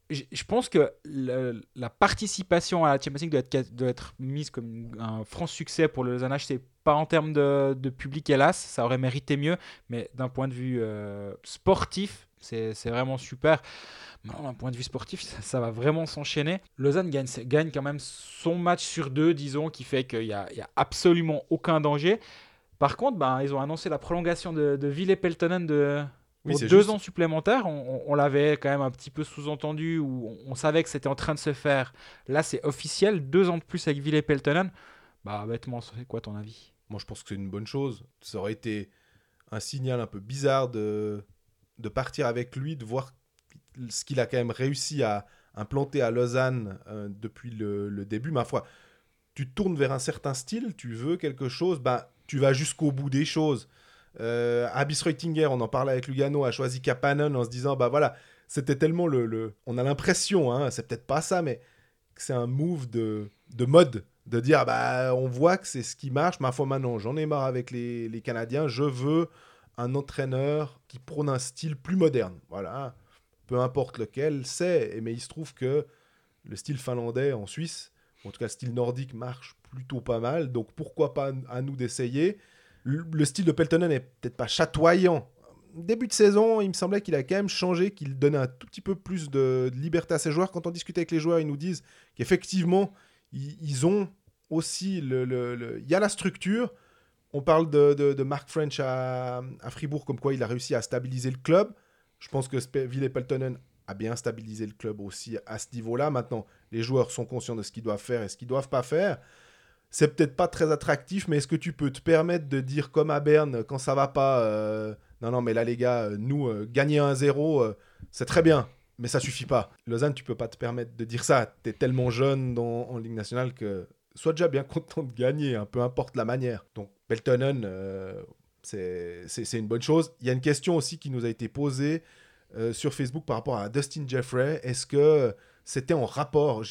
Je je pense que le- la participation à la Champions League doit être, doit être mise comme un franc succès pour le Lausanne HC. Pas en termes de, de public, hélas, ça aurait mérité mieux, mais d'un point de vue euh, sportif, c'est vraiment super. Maintenant, d'un point de vue sportif, ça, ça va vraiment s'enchaîner. Lausanne gagne, gagne quand même son match sur deux, disons, qui fait qu'il n'y a, a absolument aucun danger. Par contre, ben, ils ont annoncé la prolongation de, de Ville Peltonen de, pour deux juste. ans supplémentaires. On, on- on l'avait quand même un petit peu sous-entendu, ou on, on savait que c'était en train de se faire. Là, c'est officiel, deux ans de plus avec Ville Peltonen. Bah, bêtement, c'est quoi ton avis? Moi, je pense que c'est une bonne chose. Ça aurait été un signal un peu bizarre de, de partir avec lui, de voir ce qu'il a quand même réussi à implanter à Lausanne euh, depuis le, début. Ma foi, tu tournes vers un certain style, tu veux quelque chose, bah, tu vas jusqu'au bout des choses. Euh, Abyss Reutinger, on en parlait avec Lugano, a choisi Kapanen en se disant, bah voilà, c'était tellement le... On a l'impression, hein, c'est peut-être pas ça, mais c'est un move de, de mode, de dire, bah on voit que c'est ce qui marche, ma foi maintenant, j'en ai marre avec les, les Canadiens, je veux un entraîneur qui prône un style plus moderne. Voilà, peu importe lequel, c'est, mais il se trouve que le style finlandais en Suisse, en tout cas le style nordique, marche plutôt pas mal, donc pourquoi pas à nous d'essayer le le style de Peltonen est peut-être pas chatoyant. Début de saison, il me semblait qu'il a quand même changé, qu'il donnait un tout petit peu plus de, liberté à ses joueurs. Quand on discute avec les joueurs, ils nous disent qu'effectivement, ils, ont aussi le- Il y a la structure. On parle de, de- Mark French à, à Fribourg, comme quoi il a réussi à stabiliser le club. Je pense que Ville Peltonen a bien stabilisé le club aussi à ce niveau-là. Maintenant, les joueurs sont conscients de ce qu'ils doivent faire et ce qu'ils doivent pas faire c'est peut-être pas très attractif, mais est-ce que tu peux te permettre de dire comme à Berne quand ça va pas euh, Non, non, mais là, les gars, euh, nous, euh, gagner 1-0, euh, c'est très bien, mais ça suffit pas. Lausanne, tu peux pas te permettre de dire ça. Tu es tellement jeune dans, en Ligue nationale que sois déjà bien content de gagner, hein, peu importe la manière. Donc, Beltonen, euh, c'est une bonne chose. Il y a une question aussi qui nous a été posée euh, sur Facebook par rapport à Dustin Jeffrey. Est-ce que c'était en rapport?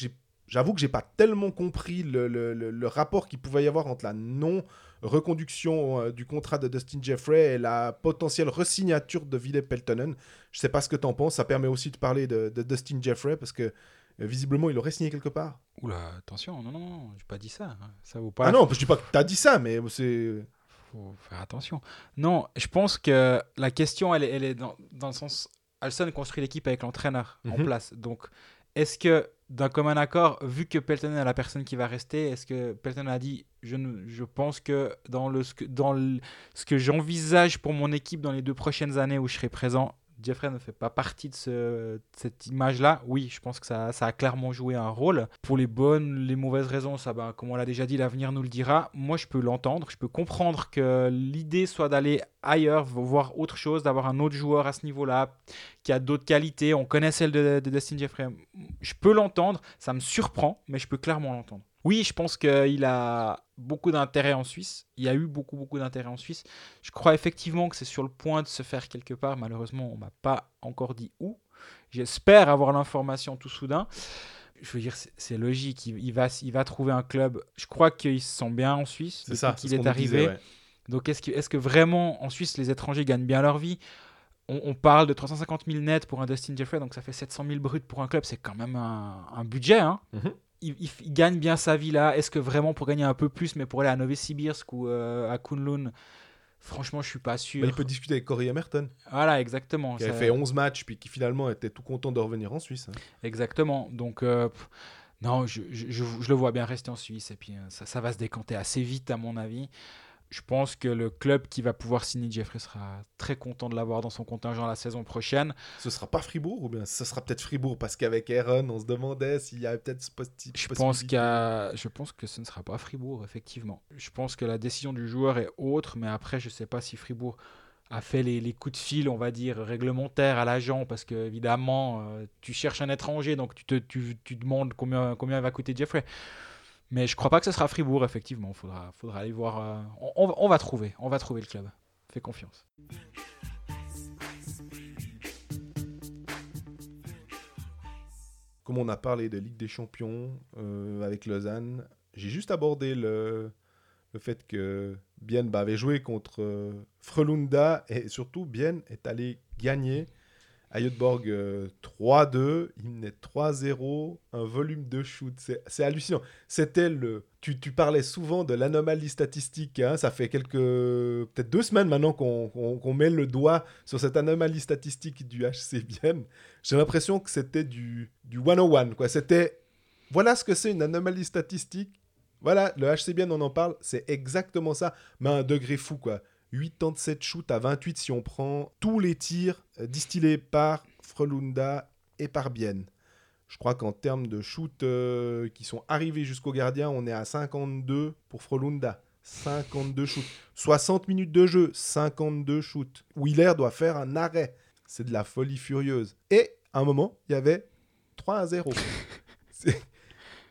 J'avoue que j'ai pas tellement compris le, le- le- rapport qu'il pouvait y avoir entre la non-reconduction euh, du contrat de Dustin Jeffrey et la potentielle resignature de Ville Peltonen. Je sais pas ce que tu en penses. Ça permet aussi de parler de, Dustin Jeffrey parce que visiblement il aurait signé quelque part. Oula, attention, non, non, non, j'ai pas dit ça. hein. Ça vaut pas. Ah non, je dis pas que tu as dit ça, mais c'est. faut faire attention. Non, je pense que la question, elle est, elle est dans, dans le sens. Alson construit l'équipe avec l'entraîneur en Mhm. place. Donc, est-ce que d'un commun accord, vu que Peltonen est la personne qui va rester, est-ce que Peltonen a dit je, je pense que dans, le, ce que, dans le- ce que j'envisage pour mon équipe dans les deux prochaines années où je serai présent, Jeffrey ne fait pas partie de, ce- cette image-là. Oui, je pense que ça, ça a clairement joué un rôle. Pour les bonnes, les mauvaises raisons, ça, ben, comme on l'a déjà dit, l'avenir nous le dira. Moi, je peux l'entendre. Je peux comprendre que l'idée soit d'aller ailleurs, voir autre chose, d'avoir un autre joueur à ce niveau-là, qui a d'autres qualités. On connaît celle de, de Dustin Jeffrey. Je peux l'entendre. Ça me surprend, mais je peux clairement l'entendre. Oui, je pense qu'il a beaucoup d'intérêt en Suisse. Il y a eu beaucoup, beaucoup d'intérêt en Suisse. Je crois effectivement que c'est sur le point de se faire quelque part. Malheureusement, on m'a pas encore dit où. J'espère avoir l'information tout soudain. Je veux dire, c'est- logique. Il, il va, il va trouver un club. Je crois qu'il se sent bien en Suisse C'est depuis ça. qu'il est, arrivé. disait, ouais. Donc, est-ce que, est que vraiment en Suisse, les étrangers gagnent bien leur vie? On, on parle de 350 000 nets pour un Dustin Jeffrey, donc ça fait 700 000 bruts pour un club. C'est quand même un, un budget. Hein Mhm. Il, il- il gagne bien sa vie là. Est-ce que vraiment pour gagner un peu plus, mais pour aller à Novosibirsk ou euh, à Kunlun, franchement, je suis pas sûr. Bah, il peut discuter avec Corey Emerton, Voilà, exactement. qui avait Ça- fait 11 matchs, puis qui finalement était tout content de revenir en Suisse. hein. Exactement. Donc, euh, pff, non, je, je- je- je le vois bien rester en Suisse. Et puis, euh, ça, ça va se décanter assez vite, à mon avis. Je pense que le club qui va pouvoir signer Jeffrey sera très content de l'avoir dans son contingent la saison prochaine. Ce sera pas Fribourg, ou bien ce sera peut-être Fribourg, parce qu'avec Aaron, on se demandait s'il y avait peut-être ce posti- Je pense, je pense que ce ne sera pas Fribourg, effectivement. Je pense que la décision du joueur est autre, mais après, je ne sais pas si Fribourg a fait les, les coups de fil, on va dire, réglementaires à l'agent, parce que évidemment, euh, tu cherches un étranger, donc tu, te, tu, tu demandes combien, combien va coûter Jeffrey. Mais je crois pas que ce sera Fribourg, effectivement. Faudra, aller voir. euh, on, va- trouver. On va trouver le club. Fais confiance. Comme on a parlé de Ligue des Champions euh, avec Lausanne, j'ai juste abordé le, fait que Bien avait joué contre euh, Frölunda et surtout Bien est allé gagner à Göteborg euh, 3-2. Il menait 3-0, un volume de shoot. C'est hallucinant. C'était le. Tu, tu parlais souvent de l'anomalie statistique. hein, Ça fait quelques. Peut-être deux semaines maintenant qu'on qu'on met le doigt sur cette anomalie statistique du HC Bien. J'ai l'impression que c'était du, du 101. Quoi. C'était. Voilà ce que c'est une anomalie statistique. Voilà, le HC Bien, on en parle. C'est exactement ça. Mais à un degré fou, quoi. 87 shoots à 28 si on prend tous les tirs euh, distillés par Frölunda et par Bien. Je crois qu'en termes de shoots euh, qui sont arrivés jusqu'au gardien, on est à 52 pour Frölunda. 52 shoots. 60 minutes de jeu, 52 shoots. Wheeler doit faire un arrêt. C'est de la folie furieuse. Et à un moment, il y avait 3 à 0. C'est-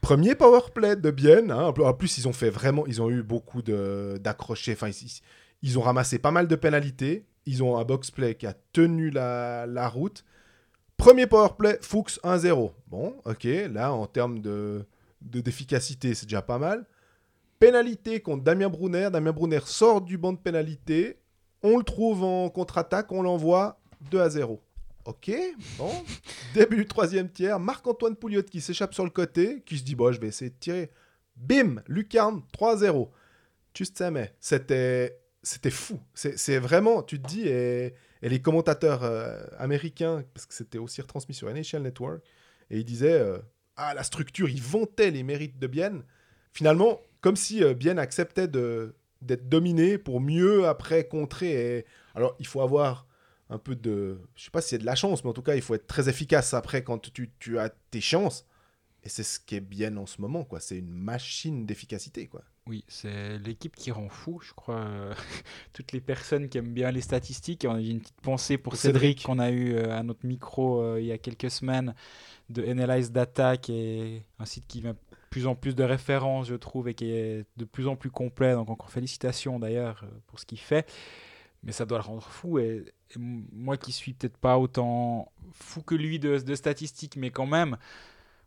Premier power play de Bien. hein. En plus, ils ont fait vraiment. Ils ont eu beaucoup d'accrochés. Enfin, ils, ils ont ramassé pas mal de pénalités. Ils ont un box play qui a tenu la, la route. Premier power play, Fuchs 1-0. Bon, ok. Là, en termes de de- d'efficacité, c'est déjà pas mal. Pénalité contre Damien Brunner. Damien Brunner sort du banc de pénalité. On le trouve en contre-attaque. On l'envoie 2 à 0. Ok, bon. Début du troisième tiers. Marc-Antoine Pouliot qui s'échappe sur le côté, qui se dit bon, je vais essayer de tirer. Bim Lucarne 3-0. Juste ça, mais c'était c'était fou. C'est vraiment, tu te dis, et, les commentateurs euh, américains, parce que c'était aussi retransmis sur NHL Network, et ils disaient euh, ah la structure, ils vantaient les mérites de Bien. Finalement, comme si euh, Bien acceptait d'être dominé pour mieux après contrer. Et... Alors il faut avoir un peu de, je sais pas si c'est de la chance, mais en tout cas il faut être très efficace après quand tu, tu as tes chances. Et c'est ce qui est bien en ce moment, quoi. C'est une machine d'efficacité, quoi. Oui, c'est l'équipe qui rend fou, je crois. euh, toutes les personnes qui aiment bien les statistiques. On a une petite pensée pour Cédric, Cédric. qu'on a eu euh, à notre micro euh, il y a quelques semaines de Analyze Data, qui est un site qui de plus en plus de références, je trouve, et qui est de plus en plus complet. Donc encore félicitations d'ailleurs euh, pour ce qu'il fait. Mais ça doit le rendre fou. Et, moi qui suis peut-être pas autant fou que lui de, de statistiques, mais quand même,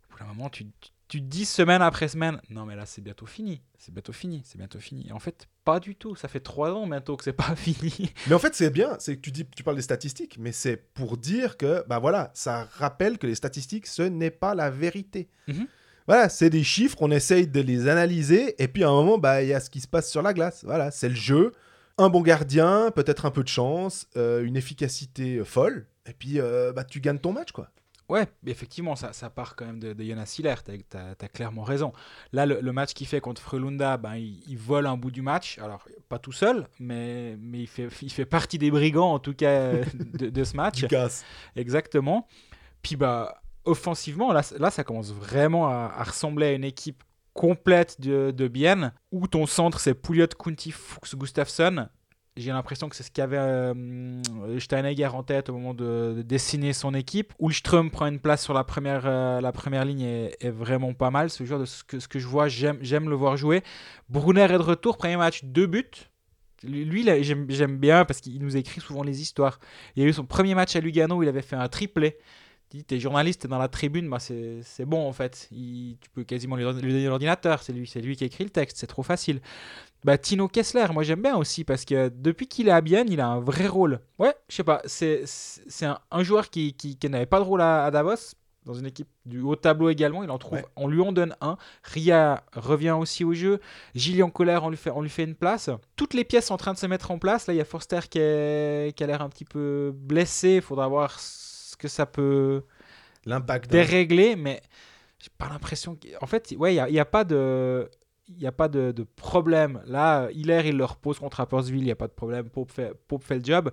pour le moment, tu, tu, tu te dis semaine après semaine, non mais là c'est bientôt fini, c'est bientôt fini, c'est bientôt fini. Et en fait, pas du tout. Ça fait trois ans bientôt que c'est pas fini. Mais en fait, c'est bien, c'est que tu dis, tu parles des statistiques, mais c'est pour dire que, bah voilà, ça rappelle que les statistiques, ce n'est pas la vérité. Mhm. Voilà, c'est des chiffres, on essaye de les analyser, et puis à un moment, bah il y a ce qui se passe sur la glace. Voilà, c'est le jeu, un bon gardien, peut-être un peu de chance, euh, une efficacité euh, folle, et puis euh, bah tu gagnes ton match, quoi. Ouais, effectivement, ça, ça part quand même de, de Jonas Hiller, t'as as, clairement raison. Là, le, le match qu'il fait contre Frölunda, ben, il, il, vole un bout du match, alors pas tout seul, mais, mais il, fait, il fait partie des brigands, en tout cas, de, de ce match. Du gaz. Exactement. Puis, bah, offensivement, là, là ça commence vraiment à, à ressembler à une équipe complète de, de Bienne, où ton centre, c'est Pouliot, Kunti, Fuchs, Gustafsson. J'ai l'impression que c'est ce qu'avait euh, Steinegger en tête au moment de, de, dessiner son équipe. Ulström prend une place sur la première, euh, la première ligne est, est, vraiment pas mal. Ce joueur de ce que, je vois, j'aime le voir jouer. Brunner est de retour, premier match, deux buts. Lui, j'aime bien parce qu'il nous écrit souvent les histoires. Il a eu son premier match à Lugano où il avait fait un triplé. Tu es journaliste, t'es dans la tribune, bah c'est bon en fait. Il, tu peux quasiment lui donner l'ordinateur, c'est lui, lui qui écrit le texte, c'est trop facile. Bah, Tino Kessler, moi j'aime bien aussi parce que depuis qu'il est à Bienne, il a un vrai rôle. Ouais, je sais pas, c'est un, un, joueur qui, qui, qui n'avait pas de rôle à, à, Davos, dans une équipe du haut tableau également, il en trouve, ouais. on lui en donne un. Ria revient aussi au jeu. Gillian Colère, on lui, fait, on lui fait une place. Toutes les pièces sont en train de se mettre en place. Là, il y a Forster qui, est, qui a l'air un petit peu blessé, il faudra voir que ça peut l'impact dérégler, mais j'ai pas l'impression qu'en fait, ouais, il n'y a, a, pas de il a pas de, de, problème. Là, Hiller, il le repose contre Appersville, il n'y a pas de problème. Pope fait, Pope fait le job.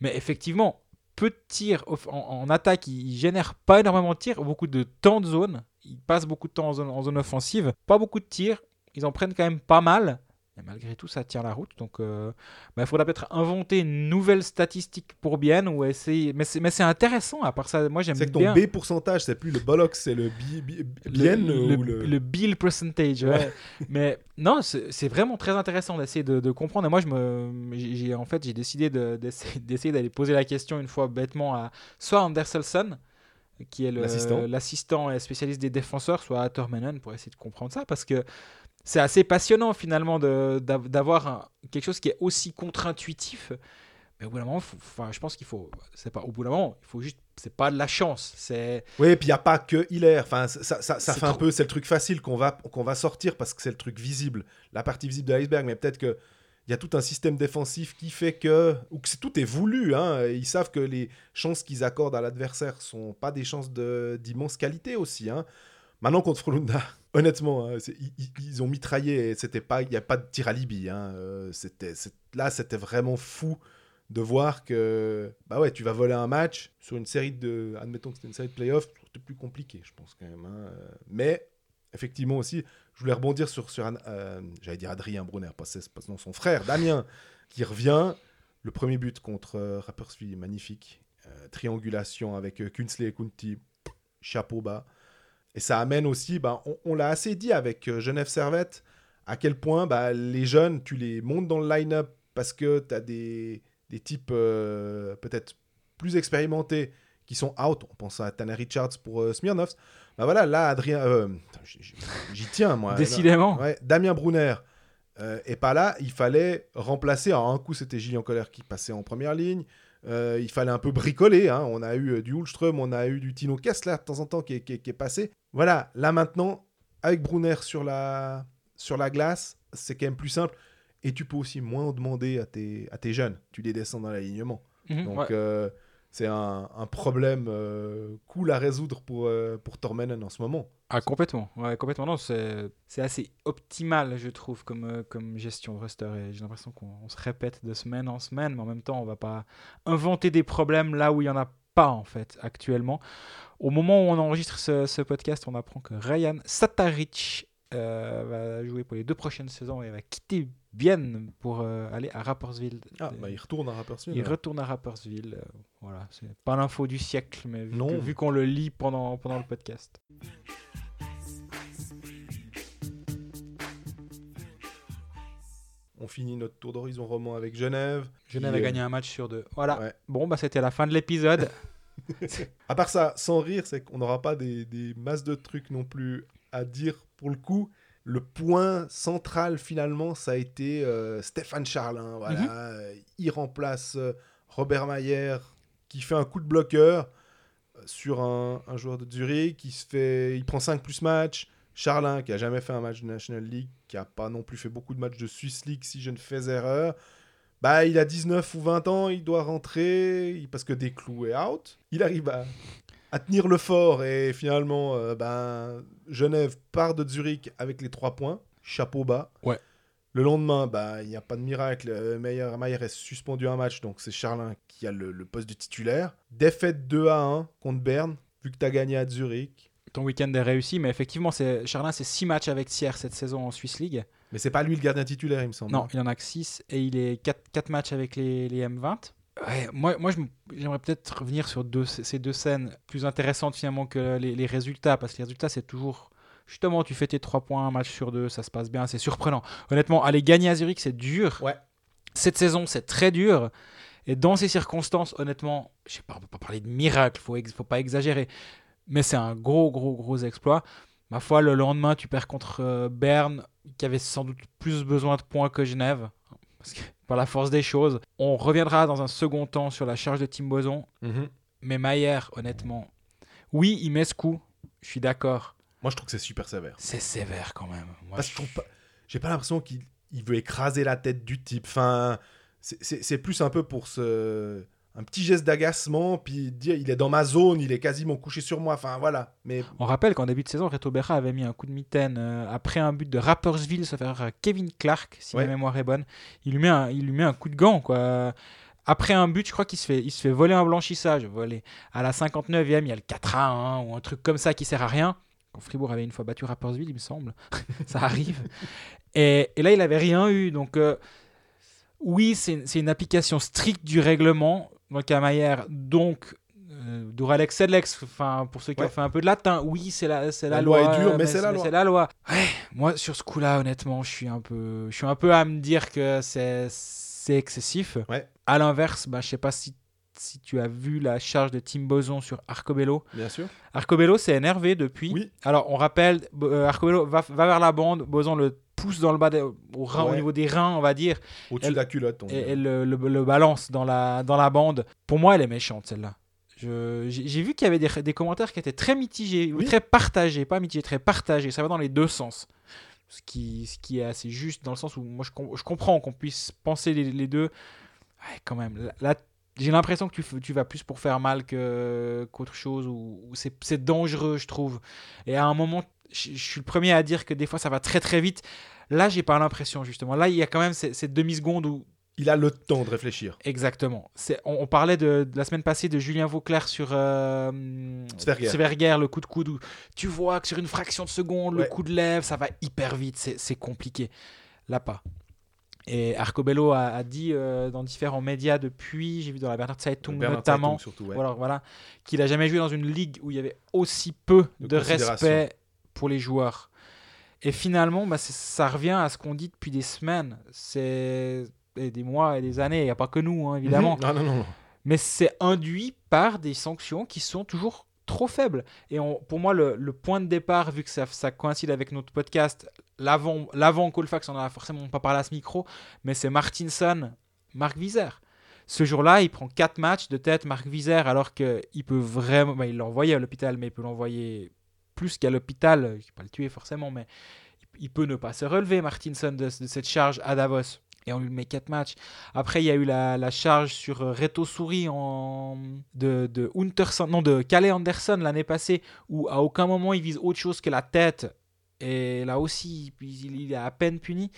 Mais effectivement, peu de tirs en, en, attaque, il génère pas énormément de tirs, beaucoup de temps de zone. Il passe beaucoup de temps en zone, en zone offensive. Pas beaucoup de tirs. Ils en prennent quand même pas mal. Et malgré tout, ça tient la route. Donc, euh, bah, il faudra peut-être inventer une nouvelle statistique pour Bien ou essayer. Mais c'est, mais c'est intéressant. À part ça, moi j'aime C'est que ton bien B pourcentage, c'est plus le bollock, c'est le bi- bi- bien le, ou le- le... bill percentage. ouais. Ouais. mais non, c'est, vraiment très intéressant d'essayer de, de comprendre. Et moi, je me, j'ai, en fait, j'ai décidé de- d'essayer, d'aller poser la question une fois bêtement à soit Anderselson, qui est l'assistant et spécialiste des défenseurs, soit à Tormenon pour essayer de comprendre ça, parce que c'est assez passionnant finalement d'avoir quelque chose qui est aussi contre-intuitif. Mais au bout d'un moment, faut- enfin, je pense qu'il faut, c'est pas au bout d'un moment, il faut juste, c'est pas de la chance, c'est Oui, et puis il n'y a pas que Hilaire. Enfin, ça, ça, ça C'est fait un peu, c'est le truc facile qu'on va, qu'on va sortir parce que c'est le truc visible, la partie visible de l'iceberg. Mais peut-être que il y a tout un système défensif qui fait que, ou que tout est voulu. Hein, ils savent que les chances qu'ils accordent à l'adversaire sont pas des chances de- d'immense qualité aussi. Hein. Maintenant contre Frolunda, honnêtement, hein, ils, ont mitraillé. et C'était pas, il n'y a pas de tir à Libye. Hein, euh, là, c'était vraiment fou de voir que bah ouais, tu vas voler un match sur une série de admettons que c'était une série de playoffs, c'était plus compliqué, je pense quand même. hein. Mais effectivement aussi, je voulais rebondir sur sur euh, j'allais dire Adrien Brunner, pas, pas non, son frère Damien qui revient. Le premier but contre euh, Rapperswil magnifique, Euh, triangulation avec Kunsley et Kunti, chapeau bas. Et ça amène aussi, bah, on, on l'a assez dit avec euh, Genève Servette, à quel point bah, les jeunes, tu les montes dans le line-up parce que tu as des, des types euh, peut-être plus expérimentés qui sont out. On pense à Tanner Richards pour euh, Smirnovs. Bah voilà, là, Adrien. euh, j'y- tiens, moi. Décidément. Ouais, Damien Brunner est pas là. Il fallait remplacer. Alors, un coup, c'était Gillian Colère qui passait en première ligne. Euh, il fallait un peu bricoler. hein. On a eu euh, du Hulström, on a eu du Tino Kessler de temps en temps qui est, qui est- qui est passé. Voilà, là maintenant, avec Brunner sur la, sur la glace, c'est quand même plus simple. Et tu peux aussi moins demander à tes, à tes jeunes. Tu les descends dans l'alignement. Mhm, Donc, ouais. euh, c'est un, un problème euh, cool à résoudre pour, euh, pour Tormenen en ce moment. Ah, complètement. Ouais, complètement. Non, c'est assez optimal, je trouve, comme, euh, comme gestion de roster. Et j'ai l'impression qu'on on se répète de semaine en semaine, mais en même temps, on va pas inventer des problèmes là où il y en a pas, en fait, actuellement. Au moment où on enregistre ce, ce podcast, on apprend que Ryan Sataric euh, va jouer pour les deux prochaines saisons et va quitter Bienne pour euh, aller à Rapperswil. Ah, bah, il retourne à Rapperswil. il retourne à Rapperswil. euh, voilà, c'est pas l'info du siècle, mais vu Non. que- vu qu'on le lit pendant, pendant le podcast. On finit notre tour d'horizon roman avec Genève. Genève qui, a gagné un match sur deux. Voilà. ouais. Bon, bah c'était la fin de l'épisode. À part ça, sans rire, c'est qu'on n'aura pas des, des masses de trucs non plus à dire pour le coup. Le point central finalement, ça a été euh, Stéphane Charlin. Voilà, Mhm. Euh, il remplace euh, Robert Mayer qui fait un coup de bloqueur sur un, un joueur de Zurich. Qui se fait, il prend 5 plus match. Charlin qui a jamais fait un match de National League, qui a pas non plus fait beaucoup de matchs de Swiss League si je ne fais erreur. Bah, il a 19 ou 20 ans, il doit rentrer parce que Desclous est out. Il arrive à, à tenir le fort et finalement, euh, ben, Genève part de Zurich avec les 3 points, chapeau bas. Ouais. Le lendemain, bah, il n'y a pas de miracle. euh, Meyer, Mayer est suspendu un match, donc c'est Charlin qui a le, le poste de titulaire. Défaite 2 à 1 contre Berne, vu que tu as gagné à Zurich. Ton week-end est réussi, mais effectivement, c'est Charlin, c'est 6 matchs avec Sierre cette saison en Swiss League. Mais c'est pas lui le gardien titulaire, il me semble. Non, il en a que 6 et il est 4, matchs avec les, les M20. Ouais, moi, moi j'aimerais peut-être revenir sur deux, ces deux scènes plus intéressantes finalement que les, les résultats, parce que les résultats, c'est toujours. Justement, tu fais tes 3 points, un match sur deux, ça se passe bien, c'est surprenant. Honnêtement, aller gagner à Zurich, c'est dur. Ouais. Cette saison, c'est très dur. Et dans ces circonstances, honnêtement, je sais pas, on peut pas parler de miracle, faut, ex- faut pas exagérer. Mais c'est un gros, gros, gros exploit. Ma foi, le lendemain, tu perds contre euh, Berne, qui avait sans doute plus besoin de points que Genève. Parce que par la force des choses, on reviendra dans un second temps sur la charge de Tim Boson. Mhm. Mais Maillère, honnêtement, oui, il met ce coup. Je suis d'accord. Moi, je trouve que c'est super sévère. C'est sévère quand même. Moi, Parce que je trouve pas- j'ai pas l'impression qu'il il veut écraser la tête du type. Enfin, c'est- c'est c'est plus un peu pour ce un petit geste d'agacement, puis dire il est dans ma zone, il est quasiment couché sur moi. Enfin voilà. Mais On rappelle qu'en début de saison, Reto Berra avait mis un coup de mitaine euh, après un but de Rappersville, sauf erreur à Kevin Clark, si Ouais. ma mémoire est bonne. Il lui met un, il lui met un coup de gant, quoi. Après un but, je crois qu'il se fait, il se fait voler un blanchissage. Voler. À la 59e, il y a le 4 à 1 ou un truc comme ça qui sert à rien. quand Fribourg avait une fois battu Rapperswil, il me semble. ça arrive. Et, et, là, il n'avait rien eu. Donc, euh, oui, c'est une application stricte du règlement Maillère. Donc, euh, Duralex Sedlex, enfin, pour ceux qui Ouais. ont fait un peu de latin, oui, c'est la, c'est la, La loi loi. est dure, mais c'est la loi. C'est la loi. Ouais, moi, sur ce coup-là, honnêtement, je suis un peu, je suis un peu à me dire que c'est, c'est excessif. Ouais. À l'inverse, bah, je sais pas si, si tu as vu la charge de Tim Boson sur Arcobello. Bien sûr. Arcobello s'est énervé depuis. Oui. Alors, on rappelle, euh, Arcobello va, va vers la bande, Boson le pousse dans le bas, des- au, rein, au Ouais. niveau des reins, on va dire, Au-dessus de la culotte. on et, et le, le- le balance dans la, dans la bande. Pour moi, elle est méchante, celle-là. J'ai vu qu'il y avait des, des commentaires qui étaient très mitigés, ou très partagés, pas mitigés, très partagés. Ça va dans les deux sens. Ce qui, ce qui est assez juste dans le sens où moi je, com- je comprends qu'on puisse penser les, les deux. Ouais, quand même. Là, j'ai l'impression que tu, tu vas plus pour faire mal qu'autre chose, ou, c'est dangereux, je trouve. Et à un moment, je, je suis le premier à dire que des fois ça va très très vite. Là, j'ai pas l'impression, justement. Là, il y a quand même cette demi-seconde où Il a le temps de réfléchir. Exactement. On, on parlait de, de la semaine passée de Julien Vauclair sur euh, Sverger. Le coup de coude. Où tu vois que sur une fraction de seconde, le coup de lèvre, ça va hyper vite. C'est, compliqué. Là, pas. Et Arcobello a, a dit euh, dans différents médias depuis, j'ai vu dans la Bernard Zeitung Bernard notamment, Zeitung surtout, ouais. voilà, voilà, qu'il a jamais joué dans une ligue où il y avait aussi peu De respect pour les joueurs. Et finalement, bah, ça revient à ce qu'on dit depuis des semaines, c'est et des mois et des années. Il n'y a pas que nous, hein, évidemment. Mhm. Non, non, non. non. Mais c'est induit par des sanctions qui sont toujours trop faibles. Et on- pour moi, le, le point de départ, vu que ça, ça coïncide avec notre podcast, l'avant l'avant Colfax, on en a forcément pas parlé à ce micro, mais c'est Martinson, Marc Vizer. Ce jour-là, il prend 4 matchs de tête, Marc Vizer, alors qu'il peut vraiment. bah, il l'a envoyé à l'hôpital, mais il peut l'envoyer plus qu'à l'hôpital. Je ne vais pas le tuer forcément, mais il peut ne pas se relever, Martinson, de, de cette charge à Davos. Et on lui met 4 matchs. Après, il y a eu la, la charge sur euh, Reto Souris en... de, de, Hunterson, non, de Calais Anderson l'année passée, où à aucun moment il vise autre chose que la tête. Et là aussi, il, il est à peine puni.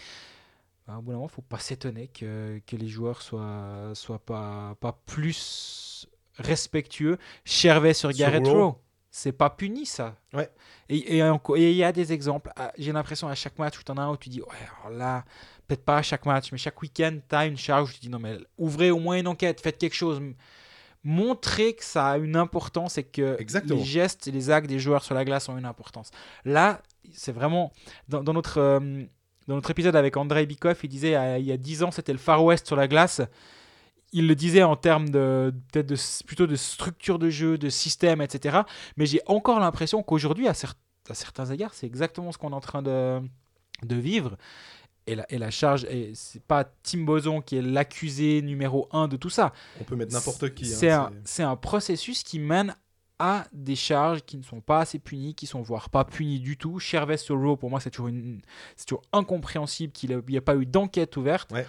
Ben, au bout d'un moment, il ne faut pas s'étonner que, que les joueurs soient, soient pas, pas plus respectueux. Chervet sur Sur Garrett Rowe. C'est pas puni, ça. Ouais. Et et enco- et il y a des exemples. Ah, J'ai l'impression à chaque match où tu en as un où tu dis, ouais, alors là, peut-être pas à chaque match, mais chaque week-end, tu as une charge où tu dis, non, mais ouvrez au moins une enquête, faites quelque chose. Montrez que ça a une importance et que Exactement. les gestes et les actes des joueurs sur la glace ont une importance. Là, c'est vraiment. Dans, dans notre, euh, dans notre épisode avec Andrei Bikov, il disait, euh, il y a 10 ans, c'était le Far West sur la glace. Il le disait en termes de peut-être de, plutôt de structure de jeu, de système, etc. Mais j'ai encore l'impression qu'aujourd'hui, à, cer- à certains égards, c'est exactement ce qu'on est en train de, de vivre. Et la, et la charge, et c'est pas Tim Boson qui est l'accusé numéro un de tout ça. On peut mettre n'importe qui. hein, C'est un, un processus qui mène à des charges qui ne sont pas assez punies, qui sont voire pas punies du tout. Chervais sur pour moi, c'est toujours, une- c'est toujours incompréhensible qu'il n'y ait pas eu d'enquête ouverte. Ouais.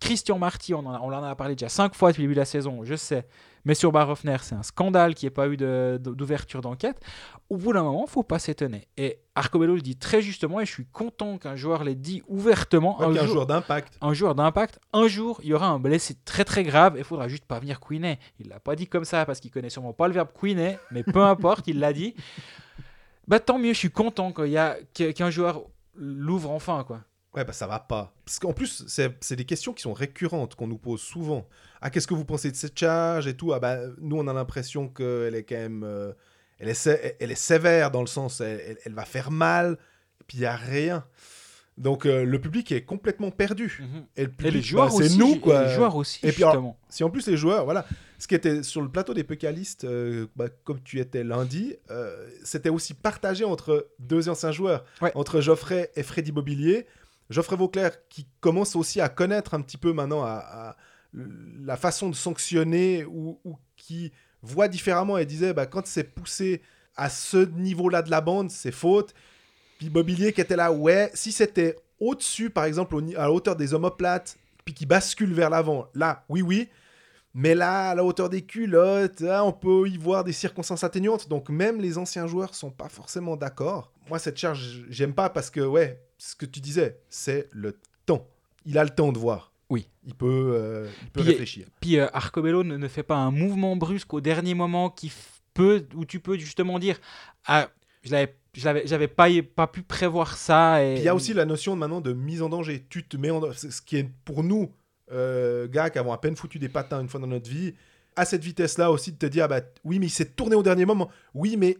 Christian Marty, on en, a, on en a parlé déjà cinq fois depuis le début de la saison, je sais. Mais sur Barofner, c'est un scandale qu'il n'y ait pas eu de- de- d'ouverture d'enquête. Au bout d'un moment, il faut pas s'étonner. Et Arcobello le dit très justement, et je suis content qu'un joueur l'ait dit ouvertement. Ouais, un un jour- joueur d'impact. un joueur d'impact, un jour, il y aura un blessé très très grave et il faudra juste pas venir couiner. Il l'a pas dit comme ça parce qu'il connaît sûrement pas le verbe couiner, mais peu importe, il l'a dit. Bah tant mieux, je suis content qu'il y a qu'un joueur l'ouvre enfin quoi. Ouais, bah ça va pas. Parce qu'en plus, c'est des questions qui sont récurrentes, qu'on nous pose souvent. Ah, qu'est-ce que vous pensez de cette charge et tout? Ah, bah, nous, on a l'impression qu'elle est quand même. euh, elle, est elle est sévère dans le sens, elle, elle- elle va faire mal, et puis il n'y a rien. Donc, euh, le public est complètement perdu. Et, le Et public, les joueurs bah, aussi, c'est nous, et quoi. les joueurs aussi Et puis, alors. Si en plus les joueurs, voilà, ce qui était sur le plateau des Pécalistes, euh, bah, comme tu étais lundi, euh, c'était aussi partagé entre deux anciens joueurs, Ouais. entre Geoffrey et Freddy Mobilier. Geoffrey Vauclair qui commence aussi à connaître un petit peu maintenant à, la façon de sanctionner ou, qui voit différemment et disait bah, quand c'est poussé à ce niveau-là de la bande, c'est faute. Puis Mobilier qui était là, ouais, si c'était au-dessus, par exemple, à la hauteur des omoplates, puis qui bascule vers l'avant, là, oui, oui. Mais là, à la hauteur des culottes, là, on peut y voir des circonstances atténuantes. Donc même les anciens joueurs sont pas forcément d'accord. Moi, cette charge, j'aime pas parce que, ouais, ce que tu disais, c'est le temps. Il a le temps de voir. Oui. Il peut, euh, il peut Puis- réfléchir. Puis euh, Arcobello ne, ne fait pas un mouvement brusque au dernier moment qui peut, où tu peux justement dire ah, Je l'avais, j'avais pas, pas pu prévoir ça. Et Il y a aussi la notion maintenant de mise en danger. Tu te mets en danger. Ce qui est pour nous, euh, gars qui avons à peine foutu des patins une fois dans notre vie, à cette vitesse-là aussi, de te dire, ah bah oui, mais il s'est tourné au dernier moment. Oui, mais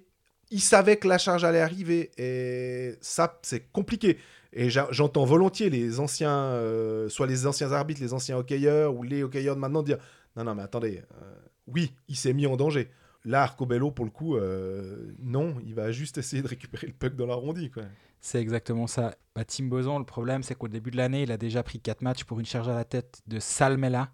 il savait que la charge allait arriver. Et ça, c'est compliqué. Et j'entends volontiers les anciens, euh, soit les anciens arbitres, les anciens hockeyeurs ou les hockeyeurs de maintenant dire Non, non, mais attendez, euh, oui, il s'est mis en danger. Là, Arcobello, pour le coup, euh, non, il va juste essayer de récupérer le puck dans l'arrondi. C'est exactement ça. Bah, Tim Boson, le problème, c'est qu'au début de l'année, il a déjà pris 4 matchs pour une charge à la tête de Salmela.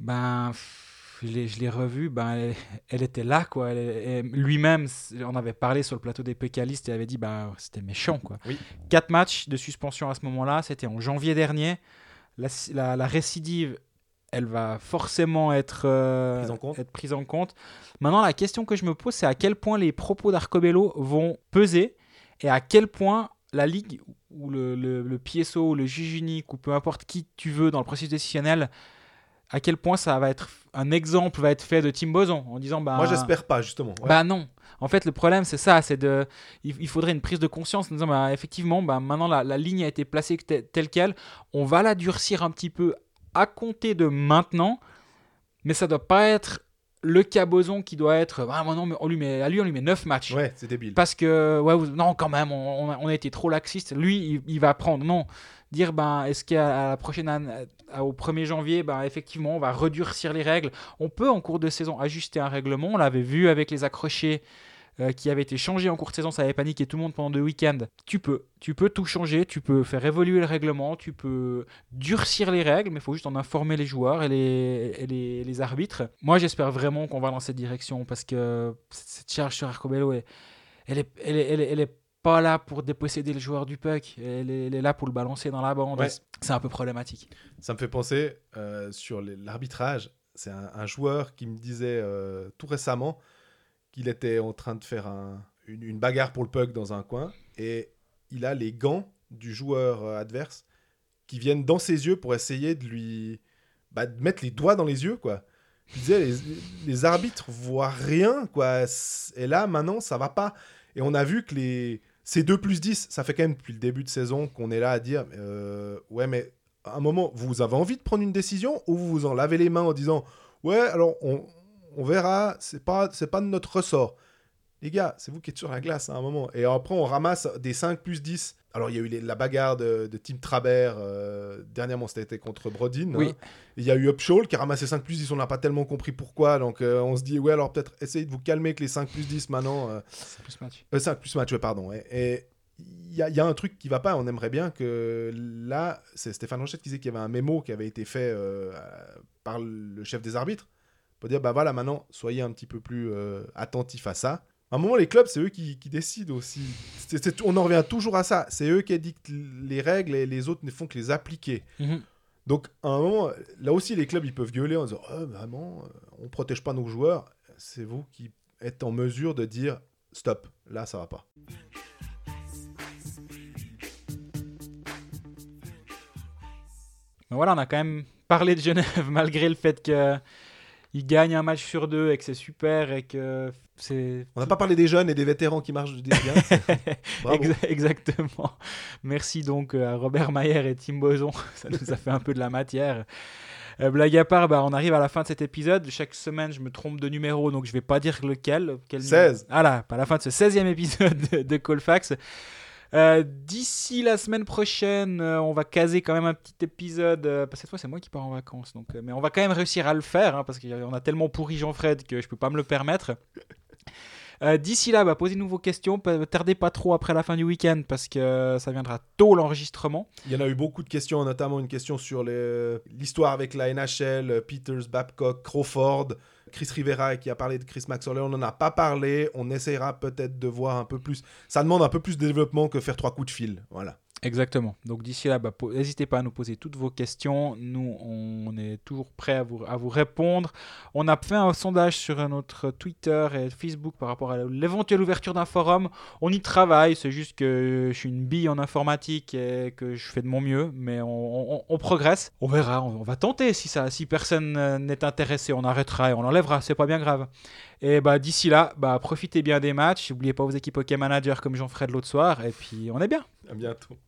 Ben, pff, je l'ai- je l'ai revu, ben, elle, elle était là, quoi. Elle- elle- Lui-même, on avait parlé sur le plateau des pécalistes et avait dit, bah, c'était méchant, quoi. Oui. 4 matchs de suspension à ce moment-là, c'était en janvier dernier. La, la- la récidive, elle va forcément être, euh, Prise en compte. être prise en compte. Maintenant, la question que je me pose, c'est à quel point les propos d'Arcobello vont peser et à quel point la ligue ou le, le, le PSO ou le juge unique ou peu importe qui tu veux dans le processus décisionnel, à quel point ça va être un exemple va être fait de Tim Boson en disant bah Moi, j'espère pas, justement. Ouais. bah non. En fait, le problème, c'est ça, c'est de, il, faudrait une prise de conscience en disant, bah, effectivement, bah, maintenant la, la ligne a été placée te- telle quelle, on va la durcir un petit peu à compter de maintenant, mais ça doit pas être le caboson qui doit être, ah, non, mais on lui met, à lui, on lui met 9 matchs. ouais, c'est débile. Parce que, ouais, non, quand même, on, on a, été trop laxiste. Lui, il, il va prendre. Non. Dire, ben, est-ce qu'à la prochaine année, au 1er janvier, ben, effectivement, on va redurcir les règles. On peut, en cours de saison, ajuster un règlement. On l'avait vu avec les accrochés euh, qui avaient été changés en cours de saison. Ça avait paniqué tout le monde pendant deux week-ends. Tu peux. Tu peux tout changer. Tu peux faire évoluer le règlement. Tu peux durcir les règles, mais il faut juste en informer les joueurs et les, et les, les arbitres. Moi, j'espère vraiment qu'on va dans cette direction parce que cette charge sur Arcobello, est- elle est, elle est, elle est, elle est pas là pour déposséder le joueur du puck. Elle est, elle est là pour le balancer dans la bande. Ouais. C'est un peu problématique. Ça me fait penser euh, sur l'arbitrage. C'est un, un joueur qui me disait euh, tout récemment qu'il était en train de faire un- une, bagarre pour le puck dans un coin et il a les gants du joueur euh, adverse qui viennent dans ses yeux pour essayer de lui bah, mettre les doigts dans les yeux quoi. Il disait les, les arbitres voient rien quoi et là maintenant ça va pas et on a vu que les ces 2 plus 10 ça fait quand même depuis le début de saison qu'on est là à dire euh, ouais mais à un moment, vous avez envie de prendre une décision ou vous vous en lavez les mains en disant ouais, alors on, on verra, c'est pas c'est pas de notre ressort. Les gars, c'est vous qui êtes sur la glace à un moment. Et après, on ramasse des 5 plus 10. Alors, il y a eu les- la bagarre de, de Tim Trabert. euh, dernièrement, c'était contre Brodin. Oui. hein. Il y a eu Upshaw qui a ramassé 5 plus 10. On n'a pas tellement compris pourquoi. Donc, euh, on se dit, ouais, alors peut-être essayez de vous calmer avec les 5 plus 10 maintenant. euh, Plus match. euh, 5 plus match, ouais, pardon. Et- Et il y, a- il y a un truc qui va pas. On aimerait bien que là, c'est Stéphane Rochette qui disait qu'il y avait un mémo qui avait été fait euh, par le chef des arbitres pour dire bah voilà, maintenant, soyez un petit peu plus euh, attentifs à ça. À un moment, les clubs, c'est eux qui, qui décident aussi. On en revient toujours à ça. C'est eux qui dictent les règles et les autres ne font que les appliquer. Mhm. Donc, à un moment, là aussi, les clubs, ils peuvent gueuler en disant oh, vraiment, euh, on protège pas nos joueurs. C'est vous qui êtes en mesure de dire stop, là, ça va pas. Mais voilà, on a quand même parlé de Genève malgré le fait que il gagne un match sur deux et que c'est super et que c'est On n'a pas parlé des jeunes et des vétérans qui marchent bien. Bravo. Exactement. Merci donc euh, à Robert Mayer et Tim Boson. Ça nous a fait un peu de la matière. Euh, blague à part, bah, on arrive à la fin de cet épisode. Chaque semaine, je me trompe de numéro, donc je vais pas dire lequel. Quel 16. Voilà, à la fin de ce 16e épisode de, de Colfax. Euh, D'ici la semaine prochaine, euh, on va caser quand même un petit épisode. euh, cette fois, c'est moi qui pars en vacances. Donc, euh, mais on va quand même réussir à le faire hein, parce qu'on a tellement pourri Jean-Fred que je peux pas me le permettre. Euh, D'ici là, bah, posez-nous vos questions. Tardez pas trop après la fin du week-end parce que euh, ça viendra tôt l'enregistrement. Il y en a eu beaucoup de questions, notamment une question sur les- l'histoire avec la NHL, euh, Peters, Babcock, Crawford, Chris Rivera qui a parlé de Chris Maxwell. On n'en a pas parlé. On essaiera peut-être de voir un peu plus. Ça demande un peu plus de développement que faire trois coups de fil. Voilà. Exactement. Donc d'ici là, bah, n'hésitez pas à nous poser toutes vos questions. Nous, on est toujours prêts à vous, répondre. On a fait un sondage sur notre Twitter et Facebook par rapport à l'éventuelle ouverture d'un forum. On y travaille, c'est juste que je suis une bille en informatique et que je fais de mon mieux, mais on, progresse. On verra, on, va tenter. Si, personne euh, n'est intéressé, on arrêtera et on l'enlèvera, c'est pas bien grave. Et bah, d'ici là, bah, profitez bien des matchs. N'oubliez pas vos équipes Hockey Manager comme Jean-Fred l'autre soir, et puis on est bien. À bientôt.